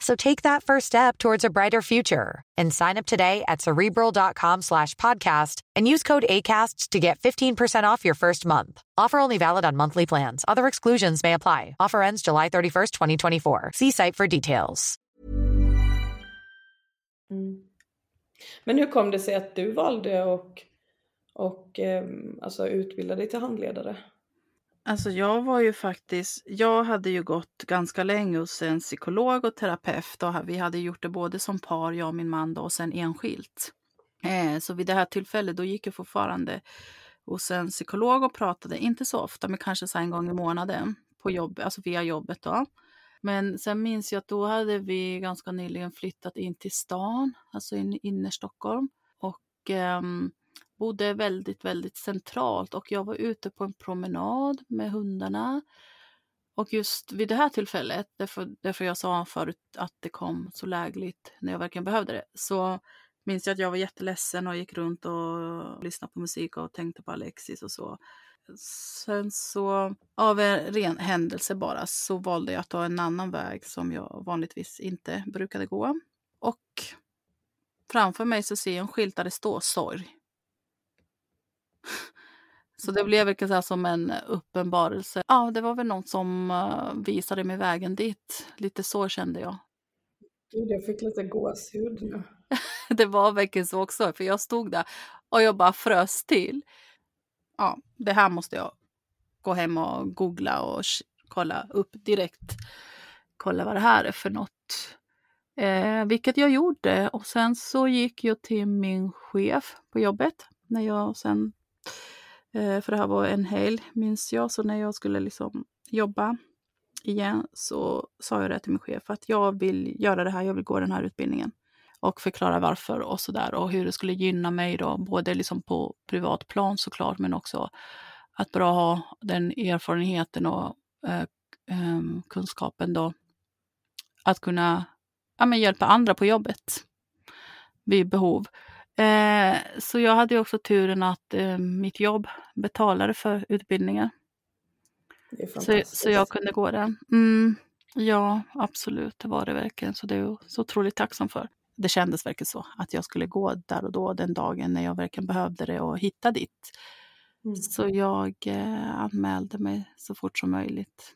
So take that first step towards a brighter future and sign up today at cerebral.com slash podcast and use code ACasts to get 15% off your first month. Offer only valid on monthly plans. Other exclusions may apply. Offer ends July 31st, 2024. See site for details. Men hur kom det sig att du valde och, och eh, alltså utbilda dig till handledare? Alltså jag var ju faktiskt, jag hade ju gått ganska länge hos en psykolog och terapeut och vi hade gjort det både som par, jag och min man då, och sen enskilt. Eh, så vid det här tillfället då gick jag fortfarande hos en psykolog och pratade, inte så ofta, men kanske så en gång i månaden på jobb, alltså via jobbet då. Men sen minns jag att då hade vi ganska nyligen flyttat in till stan, alltså in, inner Stockholm. Och um, bodde väldigt, väldigt centralt och jag var ute på en promenad med hundarna. Och just vid det här tillfället, därför, därför jag sa förut att det kom så lägligt när jag verkligen behövde det, så minns jag att jag var jätteledsen och gick runt och lyssnade på musik och tänkte på Alexis och så. Sen så, av en ren händelse bara, så valde jag att ta en annan väg som jag vanligtvis inte brukade gå. Och framför mig så ser jag en skylt där det står sorg. Så det blev väl som en uppenbarelse. Ja, det var väl något som uh, visade mig vägen dit. Lite så kände jag. Gud, jag fick lite gåshud nu. det var verkligen så också, för jag stod där och jag bara frös till. Ja, det här måste jag gå hem och googla och kolla upp direkt. Kolla vad det här är för något. Eh, vilket jag gjorde och sen så gick jag till min chef på jobbet när jag sen Eh, Eh, för det här var en helg, minns jag. Så när jag skulle liksom jobba igen så sa jag det till min chef att jag vill göra det här, jag vill gå den här utbildningen. Och förklara varför och sådär och hur det skulle gynna mig då, både liksom på privat plan såklart, men också att bara ha den erfarenheten och eh, eh, kunskapen då. Att kunna ja, men hjälpa andra på jobbet vid behov. Eh, så jag hade också turen att eh, mitt jobb betalade för utbildningen. Så, så jag kunde gå den. Mm, ja, absolut, det var det verkligen. Så det är jag så otroligt tacksam för. Det kändes verkligen så, att jag skulle gå där och då, den dagen när jag verkligen behövde det och hitta dit. Mm. Så jag eh, anmälde mig så fort som möjligt.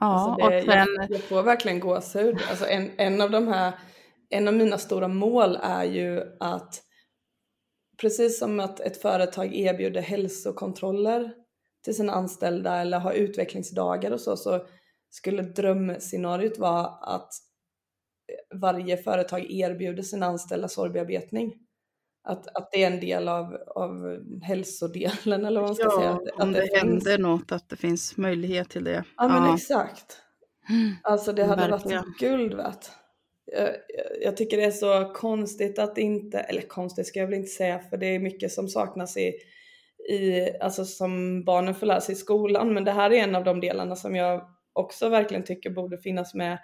Ja, alltså det, och sen... jag, jag får verkligen gåshud. Alltså en, en av de här, en av mina stora mål är ju att precis som att ett företag erbjuder hälsokontroller till sina anställda eller har utvecklingsdagar och så, så skulle drömscenariot vara att varje företag erbjuder sina anställda sorgbearbetning. Att, att det är en del av, av hälsodelen eller vad man ska ja, säga. Att, om det, det händer finns... något, att det finns möjlighet till det. Ja, men exakt. Alltså det hade Verkligen. varit guld värt jag, jag tycker det är så konstigt att inte, eller konstigt ska jag väl inte säga för det är mycket som saknas i, i alltså som barnen får lära sig i skolan men det här är en av de delarna som jag också verkligen tycker borde finnas med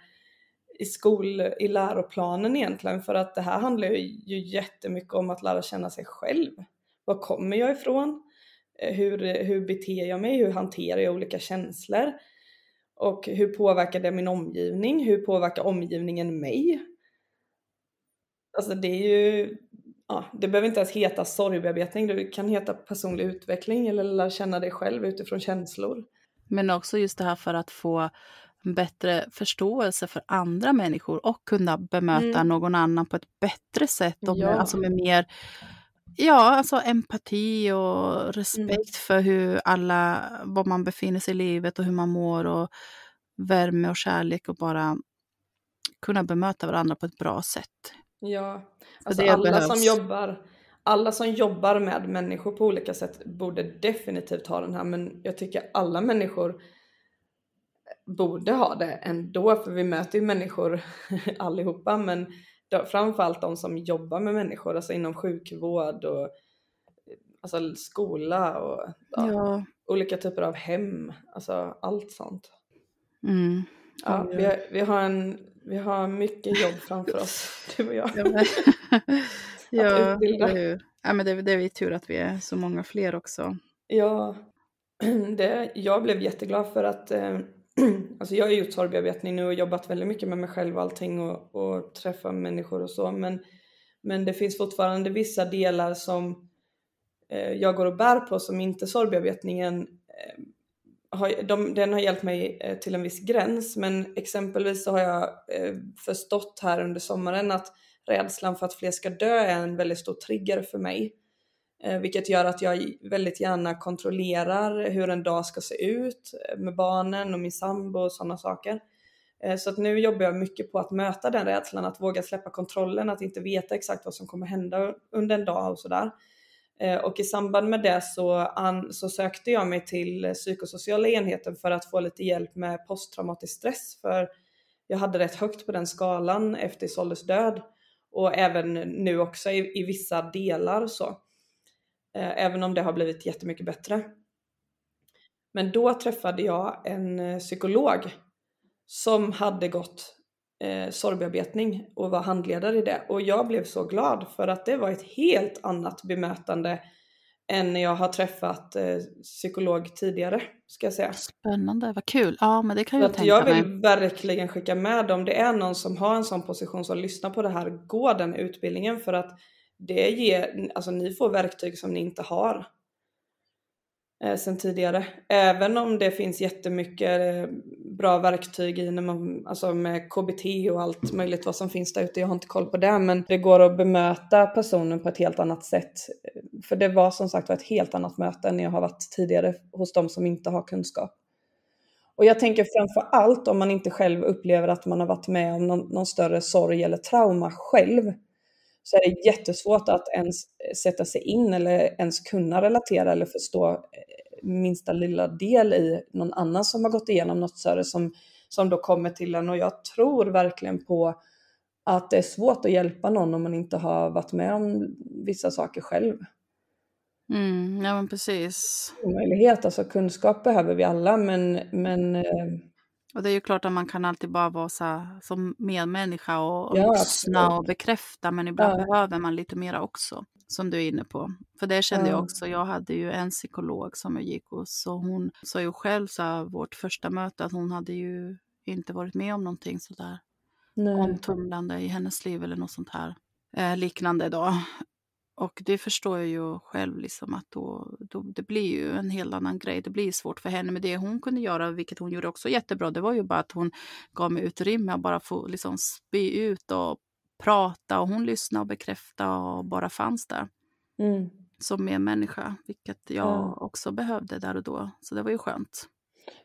i skol, i läroplanen egentligen för att det här handlar ju jättemycket om att lära känna sig själv. Var kommer jag ifrån? Eh, hur, hur beter jag mig? Hur hanterar jag olika känslor? Och hur påverkar det min omgivning? Hur påverkar omgivningen mig? Alltså det är ju, ja, det behöver inte ens heta sorgbearbetning, det kan heta personlig utveckling eller lära känna dig själv utifrån känslor. Men också just det här för att få bättre förståelse för andra människor och kunna bemöta mm. någon annan på ett bättre sätt och ja. med, alltså med mer Ja, alltså empati och mm. respekt mm. för hur alla, var man befinner sig i livet och hur man mår och värme och kärlek och bara kunna bemöta varandra på ett bra sätt. Ja, alltså alla behövs. som jobbar alla som jobbar med människor på olika sätt borde definitivt ha den här men jag tycker alla människor borde ha det ändå för vi möter ju människor allihopa men framförallt de som jobbar med människor, alltså inom sjukvård och alltså skola och ja. ja. olika typer av hem, alltså allt sånt. Mm. Ja, vi, har, vi, har en, vi har mycket jobb framför oss, du och jag. Ja, men, ja, det, ja, men det, det är tur att vi är så många fler också. Ja, det, jag blev jätteglad för att eh, alltså jag har gjort sorgbearbetning nu och jobbat väldigt mycket med mig själv och allting och, och träffa människor och så men, men det finns fortfarande vissa delar som eh, jag går och bär på som inte sorgbearbetningen eh, har, de, den har hjälpt mig eh, till en viss gräns men exempelvis så har jag eh, förstått här under sommaren att rädslan för att fler ska dö är en väldigt stor trigger för mig. Eh, vilket gör att jag väldigt gärna kontrollerar hur en dag ska se ut eh, med barnen och min sambo och sådana saker. Eh, så att nu jobbar jag mycket på att möta den rädslan, att våga släppa kontrollen, att inte veta exakt vad som kommer hända under en dag och sådär. Och i samband med det så, an, så sökte jag mig till psykosociala enheten för att få lite hjälp med posttraumatisk stress. För jag hade rätt högt på den skalan efter Isoldes död. Och även nu också i, i vissa delar så. Eh, Även om det har blivit jättemycket bättre. Men då träffade jag en eh, psykolog som hade gått eh, sorgbearbetning och var handledare i det. Och jag blev så glad för att det var ett helt annat bemötande än när jag har träffat eh, psykolog tidigare, ska jag säga. Spännande, vad kul. Ja, men det kan jag tänka jag mig. vill verkligen skicka med om det är någon som har en sån position som lyssnar på det här, gå den utbildningen för att det ger, alltså ni får verktyg som ni inte har eh, sen tidigare. Även om det finns jättemycket eh, bra verktyg i när man, alltså med KBT och allt möjligt vad som finns där ute. Jag har inte koll på det men det går att bemöta personen på ett helt annat sätt. För det var som sagt var ett helt annat möte än jag har varit tidigare hos de som inte har kunskap. Och jag tänker framför allt om man inte själv upplever att man har varit med om någon, någon större sorg eller trauma själv så är det jättesvårt att ens sätta sig in eller ens kunna relatera eller förstå eh, minsta lilla del i någon annan som har gått igenom något större som, som då kommer till en. Och jag tror verkligen på att det är svårt att hjälpa någon om man inte har varit med om vissa saker själv. Mm, ja, men precis. Omöjlighet, alltså kunskap behöver vi alla men, men eh, Och det är ju klart att man kan alltid bara vara så här, som medmänniska och, och Ja, lyssna och bekräfta, men ibland Ja. behöver man lite mera också, som du är inne på. För det kände jag Ja. också, jag hade ju en psykolog som jag gick hos och hon sa ju själv så här, vårt första möte att hon hade ju inte varit med om någonting sådär omtumlande i hennes liv eller något sånt här eh, liknande då. Och det förstår jag ju själv, liksom, att då, då, det blir ju en helt annan grej. Det blir svårt för henne. Men det hon kunde göra, vilket hon gjorde också jättebra, det var ju bara att hon gav mig utrymme att bara få liksom, spy ut och prata. Och hon lyssnade och bekräftade och bara fanns där Mm. som medmänniska, vilket jag Ja. också behövde där och då. Så det var ju skönt.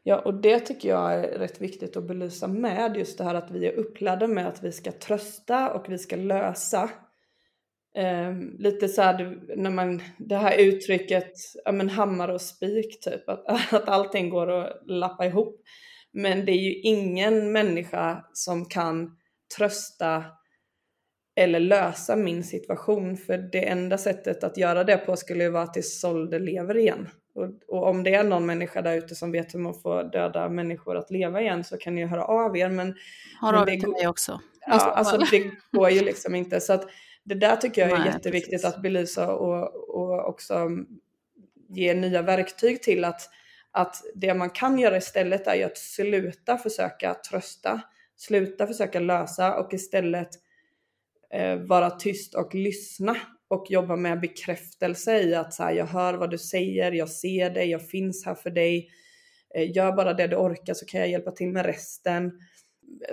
Ja, och det tycker jag är rätt viktigt att belysa med just det här att vi är upplärda med att vi ska trösta och vi ska lösa. Ehm, lite så här, när man, det här uttrycket, ja men hammare och spik typ, att, att allting går att lappa ihop. Men det är ju ingen människa som kan trösta eller lösa min situation för det enda sättet att göra det på skulle ju vara att Isolde lever igen. Och, och om det är någon människa där ute som vet hur man får döda människor att leva igen så kan ni ju höra av er men Har Men av till mig också. Ja, så alltså det går ju liksom inte. Så att det där tycker jag är Nej, jätteviktigt precis. att belysa och, och också ge nya verktyg till att, att det man kan göra istället är ju att sluta försöka trösta, sluta försöka lösa och istället eh, vara tyst och lyssna och jobba med bekräftelse i att så här, jag hör vad du säger, jag ser dig, jag finns här för dig. Eh, gör bara det du orkar så kan jag hjälpa till med resten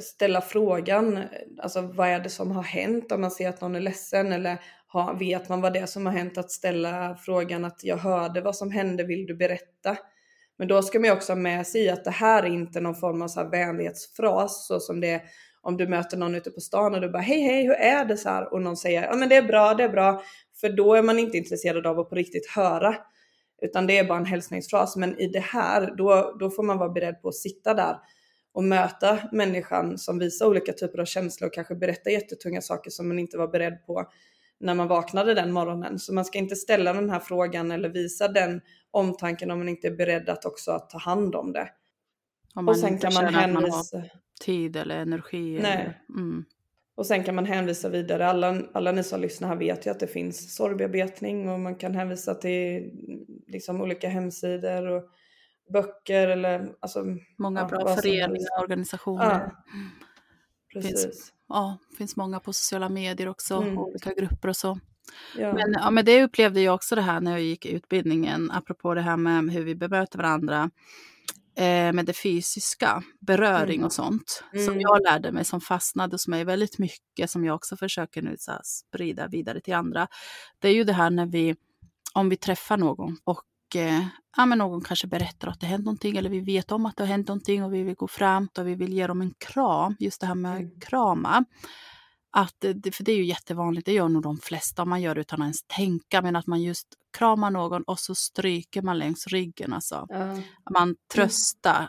ställa frågan, alltså vad är det som har hänt? Om man ser att någon är ledsen eller har, vet man vad det är som har hänt att ställa frågan att jag hörde vad som hände, vill du berätta? Men då ska man ju också ha med sig i att det här är inte någon form av så här vänlighetsfras så som det är om du möter någon ute på stan och du bara hej hej hur är det? Så här och någon säger ja men det är bra det är bra. För då är man inte intresserad av att på riktigt höra utan det är bara en hälsningsfras. Men i det här då, då får man vara beredd på att sitta där och möta människan som visar olika typer av känslor och kanske berättar jättetunga saker som man inte var beredd på. när man vaknade den morgonen. Så man ska inte ställa den här frågan eller visa den omtanken om man inte är beredd att också ta hand om det. Om och sen kan man hänvisa... Man tid eller energi. Nej. Eller, mm. Och sen kan man hänvisa vidare. Alla, alla ni som lyssnar här vet ju att det finns sorgbearbetning och man kan hänvisa till liksom, olika hemsidor och böcker eller alltså, Många ja, bra föreningar, organisationer. Ja, precis. Finns, ja, finns många på sociala medier också, mm. olika grupper och så. Ja. Men, ja, men det upplevde jag också det här när jag gick utbildningen, apropå det här med hur vi bemöter varandra eh, med det fysiska, beröring och sånt, mm. som jag lärde mig, som fastnade hos mig väldigt mycket, som jag också försöker nu så här, sprida vidare till andra. Det är ju det här när vi, om vi träffar någon och eh, ja, men någon kanske berättar att det hänt någonting eller vi vet om att det har hänt någonting och vi vill gå fram och vi vill ge dem en kram, just det här med mm. krama. Att, för det är ju jättevanligt, det gör nog de flesta, man gör det utan att ens tänka, men att man just kramar någon och så stryker man längs ryggen. Alltså. Uh. Man tröstar,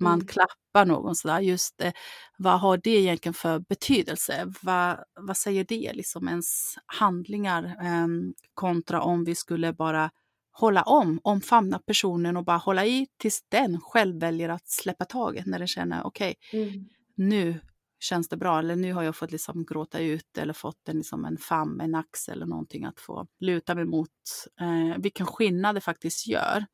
man mm. klappar någon sådär. Just det, vad har det egentligen för betydelse? Vad, vad säger det, liksom ens handlingar eh, kontra om vi skulle bara hålla om, omfamna personen och bara hålla i tills den själv väljer att släppa taget när den känner okej, okay, mm. nu känns det bra? Eller nu har jag fått liksom gråta ut eller fått en, liksom en famn, en axel eller någonting att få luta mig mot. Eh, vilken skillnad det faktiskt gör.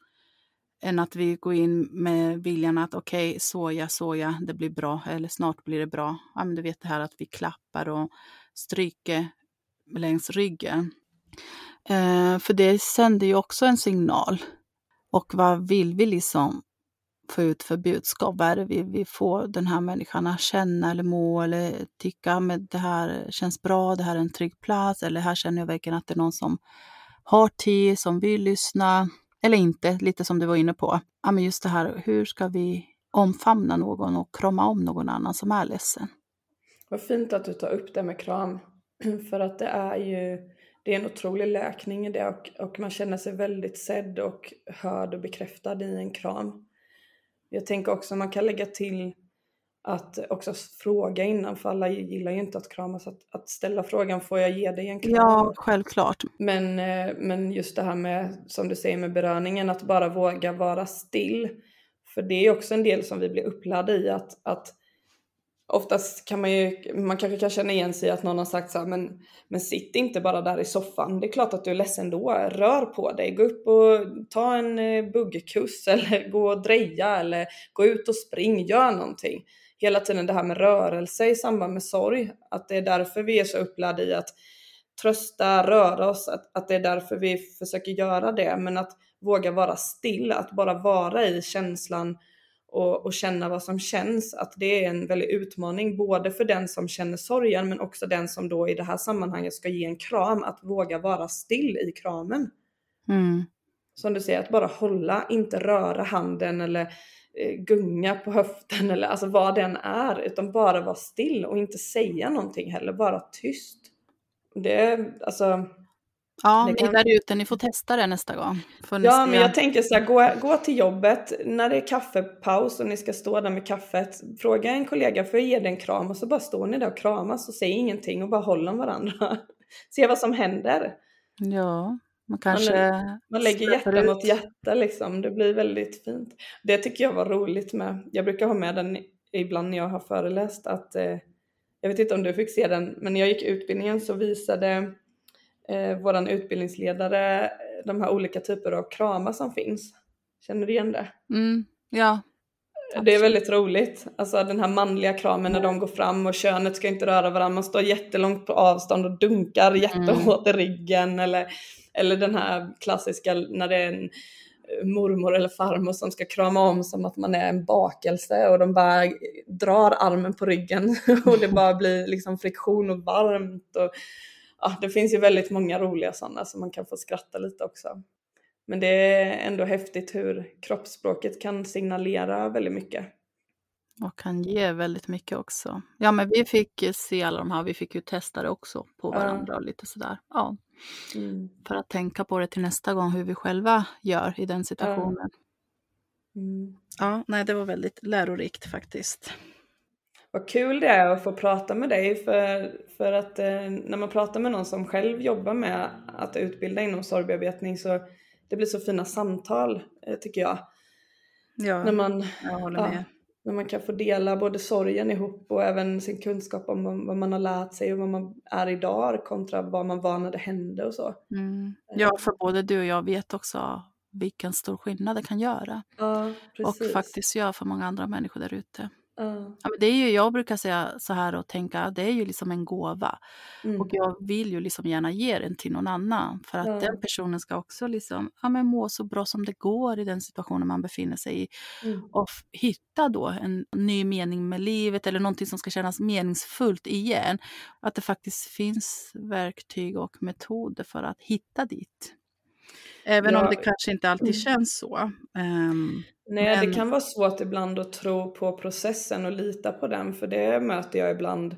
Än att vi går in med viljan att okej, okay, soja, soja, det blir bra eller snart blir det bra. Ja, men du vet det här att vi klappar och stryker längs ryggen. Eh, för det sänder ju också en signal. Och vad vill vi liksom få ut för budskap? Vad är det vi vill få den här människan att känna eller må eller tycka ah, att det här känns bra, det här är en trygg plats eller här känner jag verkligen att det är någon som har tid, som vill lyssna eller inte, lite som du var inne på. Ja, men just det här, hur ska vi omfamna någon och krama om någon annan som är ledsen? Vad fint att du tar upp det med kram, för att det är ju det är en otrolig läkning i det och, och man känner sig väldigt sedd och hörd och bekräftad i en kram. Jag tänker också man kan lägga till att också fråga innan, för alla gillar ju inte att kramas, att, att ställa frågan får jag ge dig en kram? Ja, självklart. Men, eh, men just det här med, som du säger med beröringen, att bara våga vara still. För det är också en del som vi blir upplärda i, att, att oftast kan man ju, man kanske kan känna igen sig i att någon har sagt så här, men, men sitt inte bara där i soffan. Det är klart att du är ledsen då. Rör på dig, gå upp och ta en eh, buggkurs eller gå och dreja eller gå ut och spring, gör någonting. Hela tiden det här med rörelse i samband med sorg, att det är därför vi är så upplärda i att trösta, röra oss, att, att det är därför vi försöker göra det. Men att våga vara still, att bara vara i känslan och, och, känna vad som känns, att det är en väldig utmaning både för den som känner sorgen men också den som då i det här sammanhanget ska ge en kram, att våga vara still i kramen. Mm. Som du säger, att bara hålla, inte röra handen eller eh, gunga på höften eller alltså vad den är, utan bara vara still och inte säga någonting heller, bara tyst. Det alltså Ja, det kan... där ute, ni får testa det nästa gång. ja, men jag tänker så här, gå, gå till jobbet när det är kaffepaus och ni ska stå där med kaffet. Fråga en kollega, för jag ge dig en kram? Och så bara står ni där och kramas och säger ingenting och bara håller om varandra. Se vad som händer. Ja, man kanske... Man, man lägger hjärta ut. mot hjärta liksom. Det blir väldigt fint. Det tycker jag var roligt med. Jag brukar ha med den ibland när jag har föreläst att eh, jag vet inte om du fick se den, men när jag gick utbildningen så visade eh, våran utbildningsledare de här olika typer av kramar som finns. Känner du igen det? Mm, ja. Det är väldigt roligt. Alltså den här manliga kramen när de går fram och könet ska inte röra varandra. Man står jättelångt på avstånd och dunkar jättehårt mm. i ryggen. Eller, eller den här klassiska när det är en eh, mormor eller farmor som ska krama om som att man är en bakelse och de bara drar armen på ryggen och det bara blir liksom friktion och varmt. Och, ja, det finns ju väldigt många roliga sådana som man kan få skratta lite också. Men det är ändå häftigt hur kroppsspråket kan signalera väldigt mycket. Och kan ge väldigt mycket också. Ja, men vi fick se alla de här, vi fick ju testa det också på varandra ja. och lite sådär. Ja. Mm. För att tänka på det till nästa gång hur vi själva gör i den situationen. Ja. Mm. ja, nej, det var väldigt lärorikt faktiskt. Vad kul det är att få prata med dig för, för att eh, när man pratar med någon som själv jobbar med att utbilda inom sorgbearbetning så det blir så fina samtal eh, tycker jag. Ja, när man, jag håller ja, med. när man kan få dela både sorgen ihop och även sin kunskap om vad, man har lärt sig och vad man är idag kontra vad man var när det hände och så. Mm. Ja, för både du och jag vet också vilken stor skillnad det kan göra. Ja, Och precis. faktiskt gör för många andra människor där ute. Ja. Ja, men det är ju, jag brukar säga så här och tänka, det är ju liksom en gåva. Mm. Och jag vill ju liksom gärna ge den till någon annan. För att Ja. den personen ska också liksom, ja, men må så bra som det går i den situationen man befinner sig i. Mm. Och hitta då en ny mening med livet eller någonting som ska kännas meningsfullt igen. Att det faktiskt finns verktyg och metoder för att hitta dit. Även om Ja. det kanske inte alltid Mm. känns så. Ehm, Nej, Men- det kan vara svårt ibland att tro på processen och lita på den, för det möter jag ibland.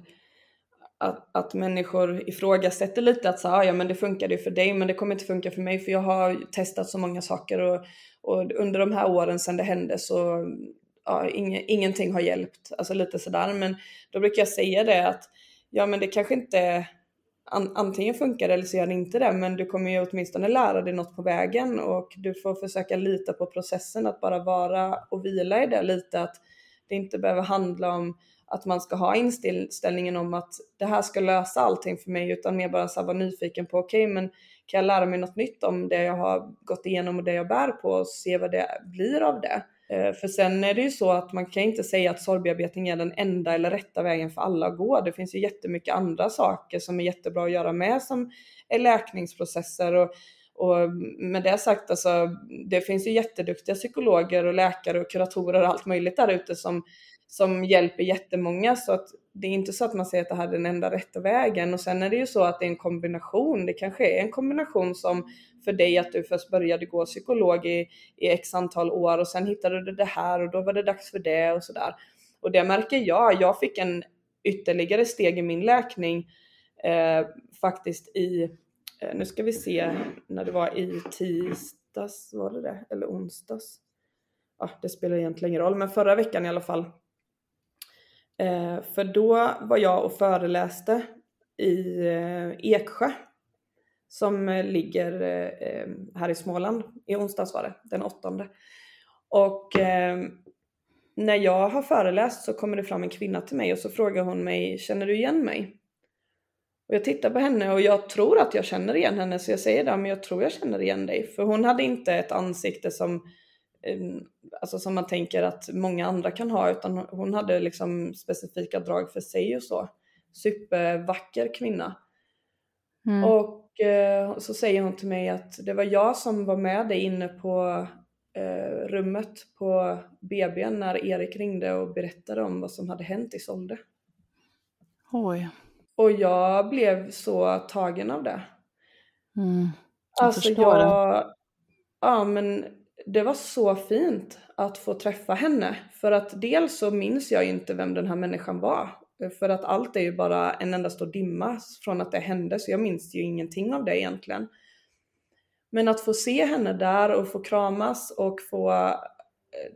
Att, att människor ifrågasätter lite att så, "Ah, ja men det funkade ju för dig men det kommer inte funka för mig för jag har testat så många saker och, och under de här åren sedan det hände så ja, ing, ingenting har hjälpt. Alltså lite sådär. Men då brukar jag säga det att ja men det kanske inte an, antingen funkar det eller så gör det inte det men du kommer ju åtminstone lära dig något på vägen och du får försöka lita på processen att bara vara och vila i det lite att det inte behöver handla om att man ska ha inställningen om att det här ska lösa allting för mig utan mer bara så vara nyfiken på okej men kan jag lära mig något nytt om det jag har gått igenom och det jag bär på och se vad det blir av det. Eh, för sen är det ju så att man kan inte säga att sorgbearbetning är den enda eller rätta vägen för alla att gå. Det finns ju jättemycket andra saker som är jättebra att göra med som är läkningsprocesser och, och med det sagt alltså det finns ju jätteduktiga psykologer och läkare och kuratorer och allt möjligt där ute som, som hjälper jättemånga så att det är inte så att man säger att det här är den enda rätta vägen och sen är det ju så att det är en kombination. Det kanske är en kombination som för dig att du först började gå psykolog i, i x antal år och sen hittade du det här och då var det dags för det och sådär. Och det märker jag. Jag fick en ytterligare steg i min läkning eh, faktiskt i, eh, nu ska vi se när det var i tisdags, var det det? Eller onsdags? Ja, det spelar egentligen ingen roll, men förra veckan i alla fall. Eh, för då var jag och föreläste i eh, Eksjö som eh, ligger eh, eh, här i Småland. I onsdags var det, den åttonde. Och eh, när jag har föreläst så kommer det fram en kvinna till mig och så frågar hon mig, känner du igen mig? Och jag tittar på henne och jag tror att jag känner igen henne så jag säger det, men jag tror jag känner igen dig. För hon hade inte ett ansikte som, eh, alltså som man tänker att många andra kan ha utan hon hade liksom specifika drag för sig och så. Supervacker kvinna. mm. Och eh, så säger hon till mig att det var jag som var med dig inne på eh, rummet på BB när Erik ringde och berättade om vad som hade hänt i Solde. Oj. Och jag blev så tagen av det. Mm. Jag Alltså förstår det. jag, ja men det var så fint att få träffa henne. För att dels så minns jag ju inte vem den här människan var. För att allt är ju bara en enda stor dimma från att det hände så jag minns ju ingenting av det egentligen. Men att få se henne där och få kramas och få eh,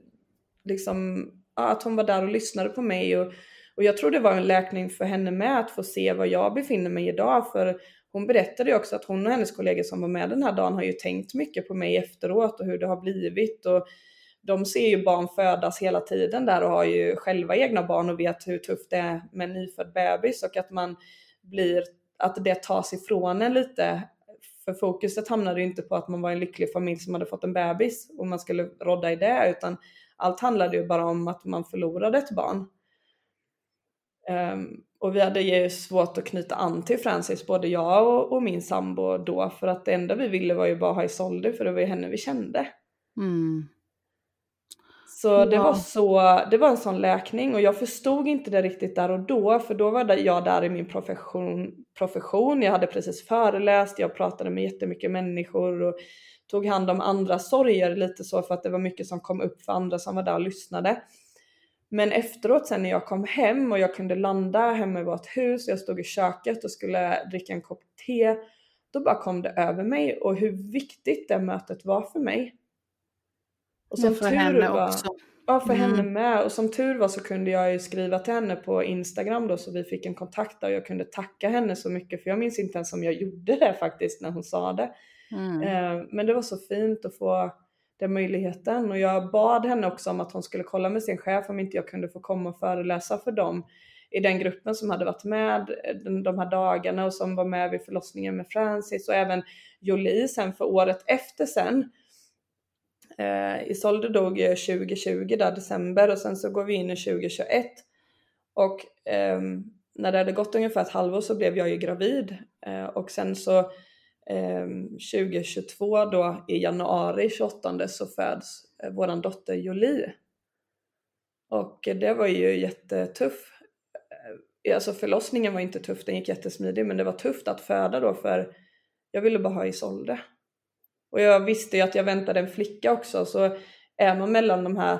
liksom, att hon var där och lyssnade på mig och, och jag tror det var en läkning för henne med att få se var jag befinner mig idag för hon berättade ju också att hon och hennes kollegor som var med den här dagen har ju tänkt mycket på mig efteråt och hur det har blivit och de ser ju barn födas hela tiden där och har ju själva egna barn och vet hur tufft det är med en nyfödd bebis och att man blir, att det tas ifrån en lite. För fokuset hamnade ju inte på att man var en lycklig familj som hade fått en bebis och man skulle rodda i det utan allt handlade ju bara om att man förlorade ett barn. Um, och vi hade ju svårt att knyta an till Francis, både jag och, och, min sambo då, för att det enda vi ville var ju bara ha Isolde, för det var ju henne vi kände. Mm. Så det Ja. var så, det var en sån läkning och jag förstod inte det riktigt där och då, för då var det- jag där i min profession, profession. Jag hade precis föreläst, jag pratade med jättemycket människor och tog hand om andra sorger lite så för att det var mycket som kom upp för andra som var där och lyssnade. Men efteråt sen när jag kom hem och jag kunde landa hemma i vårt hus, jag stod i köket och skulle dricka en kopp te, då bara kom det över mig och hur viktigt det mötet var för mig. Och Men för henne var, också. Ja, för Mm. henne med. Och som tur var så kunde jag ju skriva till henne på Instagram då så vi fick en kontakt där och jag kunde tacka henne så mycket för jag minns inte ens om jag gjorde det faktiskt när hon sa det. Mm. Eh, Men det var så fint att få den möjligheten och jag bad henne också om att hon skulle kolla med sin chef om inte jag kunde få komma och föreläsa för dem i den gruppen som hade varit med eh, de här dagarna och som var med vid förlossningen med Francis och även Jolie sen för året efter sen. Eh, Isolde dog ju 2020 där december och sen så går vi in i 2021 och eh, när det hade gått ungefär ett halvår så blev jag ju gravid eh, och sen så Ehm, 2022 då i januari 28 så föds eh, våran dotter Jolie. Och det var ju jättetuff. Eh, alltså förlossningen var inte tuff, den gick jättesmidig men det var tufft att föda då för jag ville bara ha Isolde. Och jag visste ju att jag väntade en flicka också så är man mellan de här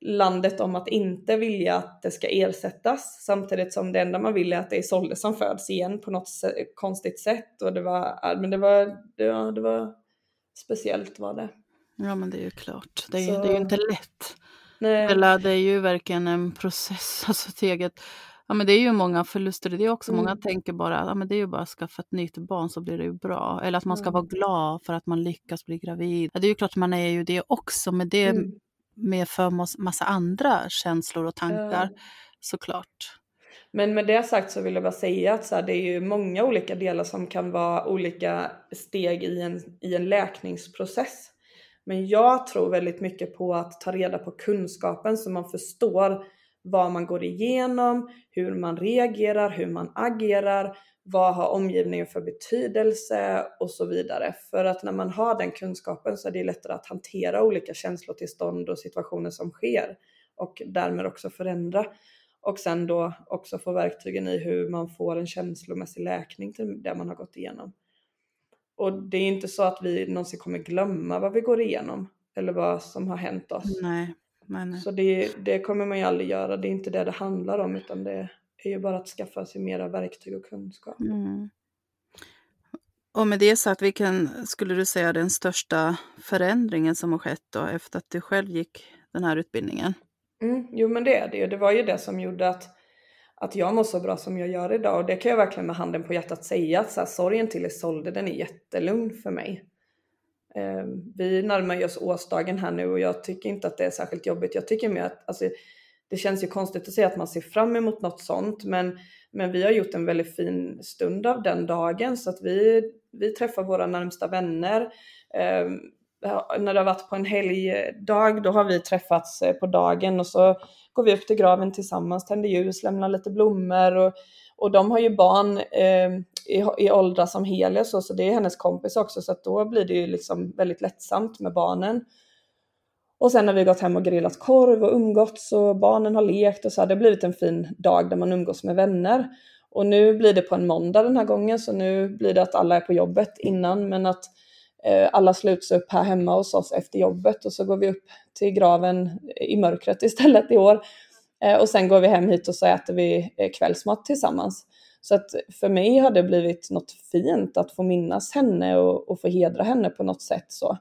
landet om att inte vilja att det ska ersättas samtidigt som det enda man vill är att det är Isolde som föds igen på något konstigt sätt och det var, men det var, det var, det var speciellt var det. Ja, men det är ju klart. Det är, Så- det är ju inte lätt. Nej, Eller det är ju verkligen en process. Alltså till eget, ja, men det är ju många förluster i det också. Många Mm. tänker bara att ja, men det är ju bara att skaffa ett nytt barn så blir det ju bra. Eller att man ska Mm. vara glad för att man lyckas bli gravid. Ja, det är ju klart man är ju det också, men det mm. Medför mas- massa andra känslor och tankar Ja. såklart. Men med det sagt så vill jag bara säga att så här, det är ju många olika delar som kan vara olika steg i en, i en läkningsprocess. Men jag tror väldigt mycket på att ta reda på kunskapen så man förstår vad man går igenom, hur man reagerar, hur man agerar, vad har omgivningen för betydelse och så vidare. För att när man har den kunskapen så är det lättare att hantera olika känslotillstånd och situationer som sker och därmed också förändra. Och sen då också få verktygen i hur man får en känslomässig läkning till det man har gått igenom. Och det är inte så att vi någonsin kommer glömma vad vi går igenom eller vad som har hänt oss. Nej, men Så det, det kommer man ju aldrig göra. Det är inte det det handlar om utan det är ju bara att skaffa sig mera verktyg och kunskap. Mm. Och med det sagt, vilken skulle du säga är den största förändringen som har skett då efter att du själv gick den här utbildningen? Mm, jo men det är det ju. Det var ju det som gjorde att, att jag mår så bra som jag gör idag. Och det kan jag verkligen med handen på hjärtat säga att så här, sorgen till Isolde den är jättelugn för mig. Eh, vi närmar ju oss årsdagen här nu och jag tycker inte att det är särskilt jobbigt. Jag tycker mer att alltså, det känns ju konstigt att säga att man ser fram emot något sånt men, men vi har gjort en väldigt fin stund av den dagen så att vi, vi träffar våra närmsta vänner. Ehm, när det har varit på en helgdag då har vi träffats eh, på dagen och så går vi upp till graven tillsammans, tänder ljus, lämnar lite blommor och, och de har ju barn eh, i, i åldrar som Helia så, så det är hennes kompis också så att då blir det ju liksom väldigt lättsamt med barnen. Och sen har vi gått hem och grillat korv och umgåtts och barnen har lekt och så har det blivit en fin dag där man umgås med vänner. Och nu blir det på en måndag den här gången så nu blir det att alla är på jobbet innan men att alla sluts upp här hemma hos oss efter jobbet och så går vi upp till graven i mörkret istället i år. Eh, och sen går vi hem hit och så äter vi eh, kvällsmat tillsammans. Så att för mig har det blivit något fint att få minnas henne och, och få hedra henne på något sätt så.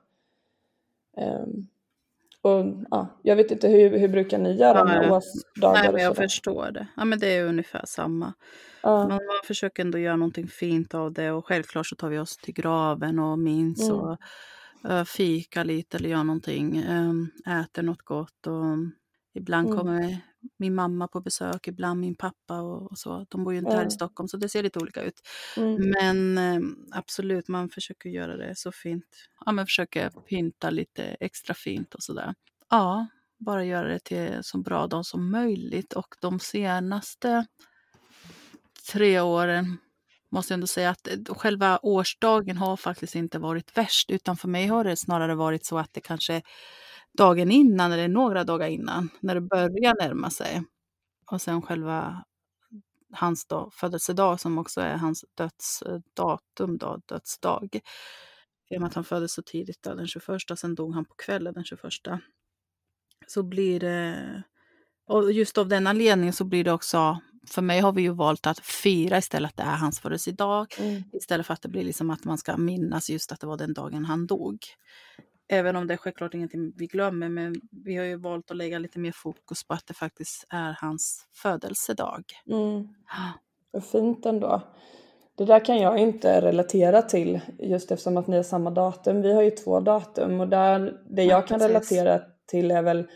Ehm, och ja, jag vet inte hur, hur brukar ni göra med årsdagar Nej, men jag förstår det. Ja, men det är ungefär samma. Ja, Men man försöker ändå göra någonting fint av det och självklart så tar vi oss till graven och minns Mm. och uh, fika lite eller gör någonting, um, äter något gott och ibland Mm. kommer min mamma på besök, ibland min pappa och, och så. De bor ju inte här Ja. i Stockholm så det ser lite olika ut. mm, Men eh, absolut, man försöker göra det så fint. Ja, men försöker pynta lite extra fint och sådär. Ja, bara göra det till så bra dag som möjligt. Och de senaste tre åren måste jag ändå säga att eh, själva årsdagen har faktiskt inte varit värst. Utan för mig har det snarare varit så att det kanske dagen innan eller några dagar innan, när det börjar närma sig. Och sen själva hans dag, födelsedag som också är hans dödsdatum, eh, då, dödsdag. I och med att han föddes så tidigt då, den 21, sen dog han på kvällen den 21. Så blir det, och just av den anledningen så blir det också, för mig har vi ju valt att fira istället att det är hans födelsedag. mm, Istället för att det blir liksom att man ska minnas just att det var den dagen han dog. Även om det är självklart ingenting vi glömmer, men vi har ju valt att lägga lite mer fokus på att det faktiskt är hans födelsedag. Mm. Vad fint ändå. Det där kan jag inte relatera till just eftersom att ni har samma datum. Vi har ju två datum och där, det jag kan relatera till är väl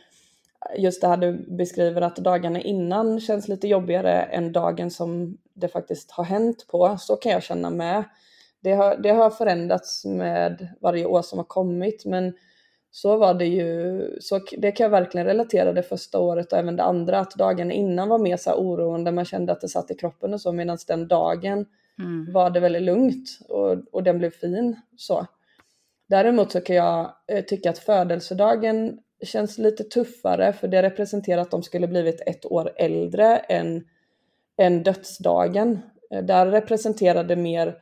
just det här du beskriver att dagarna innan känns lite jobbigare än dagen som det faktiskt har hänt på. Så kan jag känna med. Det har, det har förändrats med varje år som har kommit men så var det ju, så det kan jag verkligen relatera det första året och även det andra att dagarna innan var mer så här oroande, man kände att det satt i kroppen och så medan den dagen mm. var det väldigt lugnt och, och den blev fin så. Däremot så kan jag eh, tycka att födelsedagen känns lite tuffare för det representerar att de skulle blivit ett år äldre än, än dödsdagen. Eh, där representerar det mer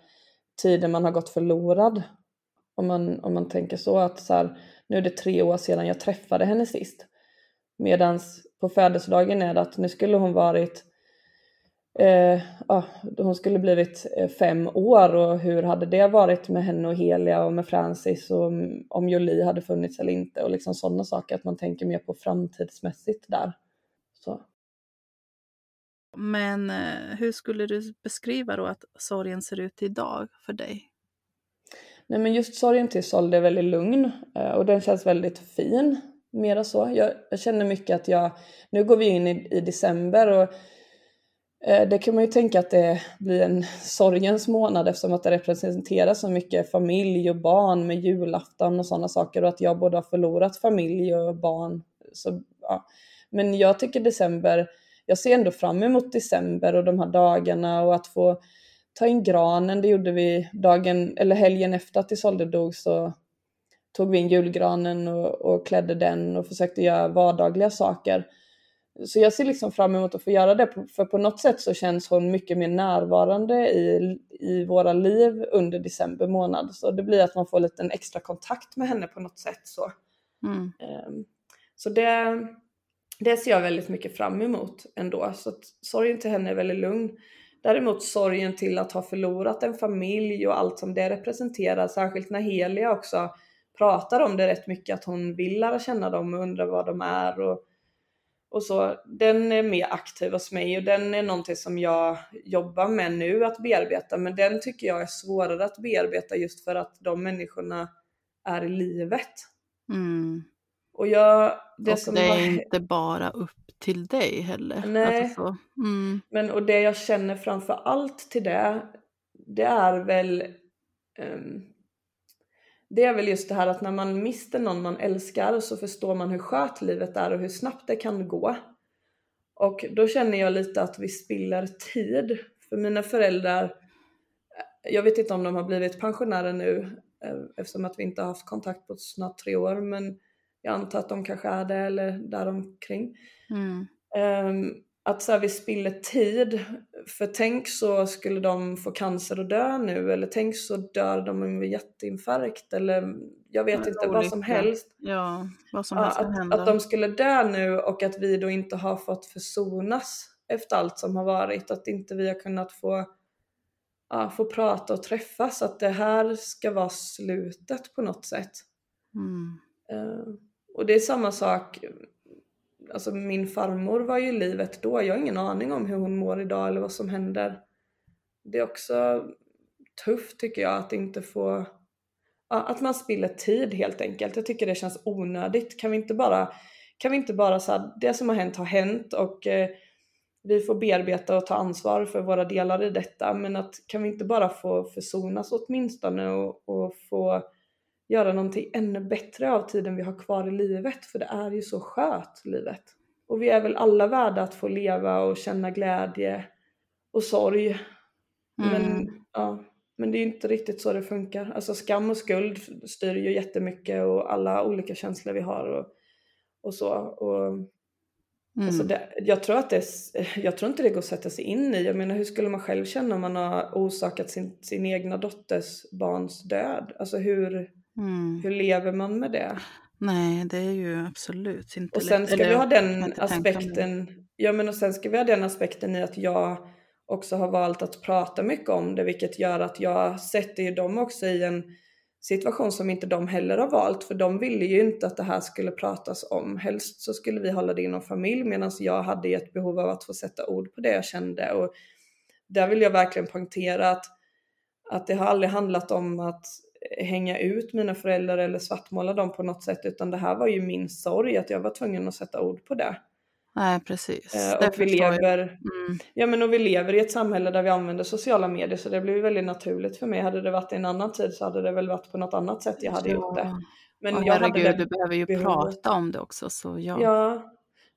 tiden man har gått förlorad. Om man, om man tänker så att så här, nu är det tre år sedan jag träffade henne sist. Medan på födelsedagen är det att nu skulle hon varit eh, ja, hon skulle blivit eh, fem år och hur hade det varit med henne och Helia och med Francis och om Jolie hade funnits eller inte och liksom sådana saker att man tänker mer på framtidsmässigt där. Så. Men eh, hur skulle du beskriva då att sorgen ser ut idag för dig? Nej men just sorgen till Solde är väldigt lugn eh, och den känns väldigt fin. Mera så. Jag, jag känner mycket att jag, nu går vi in i, i december och Eh, det kan man ju tänka att det blir en sorgens månad eftersom att det representerar så mycket familj och barn med julafton och sådana saker och att jag både har förlorat familj och barn. Så, ja. Men jag tycker december, jag ser ändå fram emot december och de här dagarna och att få ta in granen, det gjorde vi dagen, eller helgen efter att Isolde dog så tog vi in julgranen och, och klädde den och försökte göra vardagliga saker. Så jag ser liksom fram emot att få göra det, för på något sätt så känns hon mycket mer närvarande i, i våra liv under december månad. Så det blir att man får lite en extra kontakt med henne på något sätt. Så, mm. um, så det, det ser jag väldigt mycket fram emot ändå. Så att sorgen till henne är väldigt lugn. Däremot sorgen till att ha förlorat en familj och allt som det representerar, särskilt när Helia också pratar om det rätt mycket, att hon vill lära känna dem och undra vad de är och, och så. Den är mer aktiv hos mig och den är någonting som jag jobbar med nu att bearbeta, men den tycker jag är svårare att bearbeta just för att de människorna är i livet. Mm. Och jag, det, och som det är har... inte bara upp till dig heller. Nej. Alltså mm. Men och det jag känner framför allt till det, det är väl um, det är väl just det här att när man mister någon man älskar så förstår man hur skört livet är och hur snabbt det kan gå. Och då känner jag lite att vi spiller tid. För mina föräldrar, jag vet inte om de har blivit pensionärer nu eh, eftersom att vi inte har haft kontakt på snart tre år men jag antar att de kanske är det eller däromkring. Mm. Um, att så här, vi spiller tid. För tänk så skulle de få cancer och dö nu eller tänk så dör de av hjärtinfarkt eller jag vet inte, vad som helst. Ja, vad som helst att, att de skulle dö nu och att vi då inte har fått försonas efter allt som har varit. Att inte vi har kunnat få, ja, få prata och träffas. Att det här ska vara slutet på något sätt. Mm. Uh, och det är samma sak alltså min farmor var ju i livet då. Jag har ingen aning om hur hon mår idag eller vad som händer. Det är också tufft tycker jag att inte få, att man spiller tid helt enkelt. Jag tycker det känns onödigt. Kan vi inte bara, kan vi inte bara säga det som har hänt har hänt och eh, vi får bearbeta och ta ansvar för våra delar i detta. Men att kan vi inte bara få försonas åtminstone och, och få göra någonting ännu bättre av tiden vi har kvar i livet. För det är ju så skört, livet. Och vi är väl alla värda att få leva och känna glädje och sorg. Mm. Men, ja, men det är inte riktigt så det funkar. Alltså skam och skuld styr ju jättemycket och alla olika känslor vi har och, och så. Och, mm. alltså det, jag, tror att det, jag tror inte det går att sätta sig in i. Jag menar hur skulle man själv känna om man har orsakat sin, sin egna dotters barns död? Alltså hur, Mm. Hur lever man med det? Nej, det är ju absolut inte Och sen ska Eller, vi ha den aspekten, ja men och sen ska vi ha den aspekten i att jag också har valt att prata mycket om det, vilket gör att jag sätter ju dem också i en situation som inte de heller har valt för de ville ju inte att det här skulle pratas om. Helst så skulle vi hålla det inom familj medan jag hade ett behov av att få sätta ord på det jag kände och där vill jag verkligen poängtera att, att det har aldrig handlat om att hänga ut mina föräldrar eller svartmåla dem på något sätt utan det här var ju min sorg att jag var tvungen att sätta ord på det. Nej precis. Eh, och, vi lever, mm. ja, men och vi lever i ett samhälle där vi använder sociala medier så det blir väldigt naturligt för mig. Hade det varit i en annan tid så hade det väl varit på något annat sätt jag hade ja. gjort det. Men och jag herregud, hade du behöver ju behovet. prata om det också. Så ja. ja,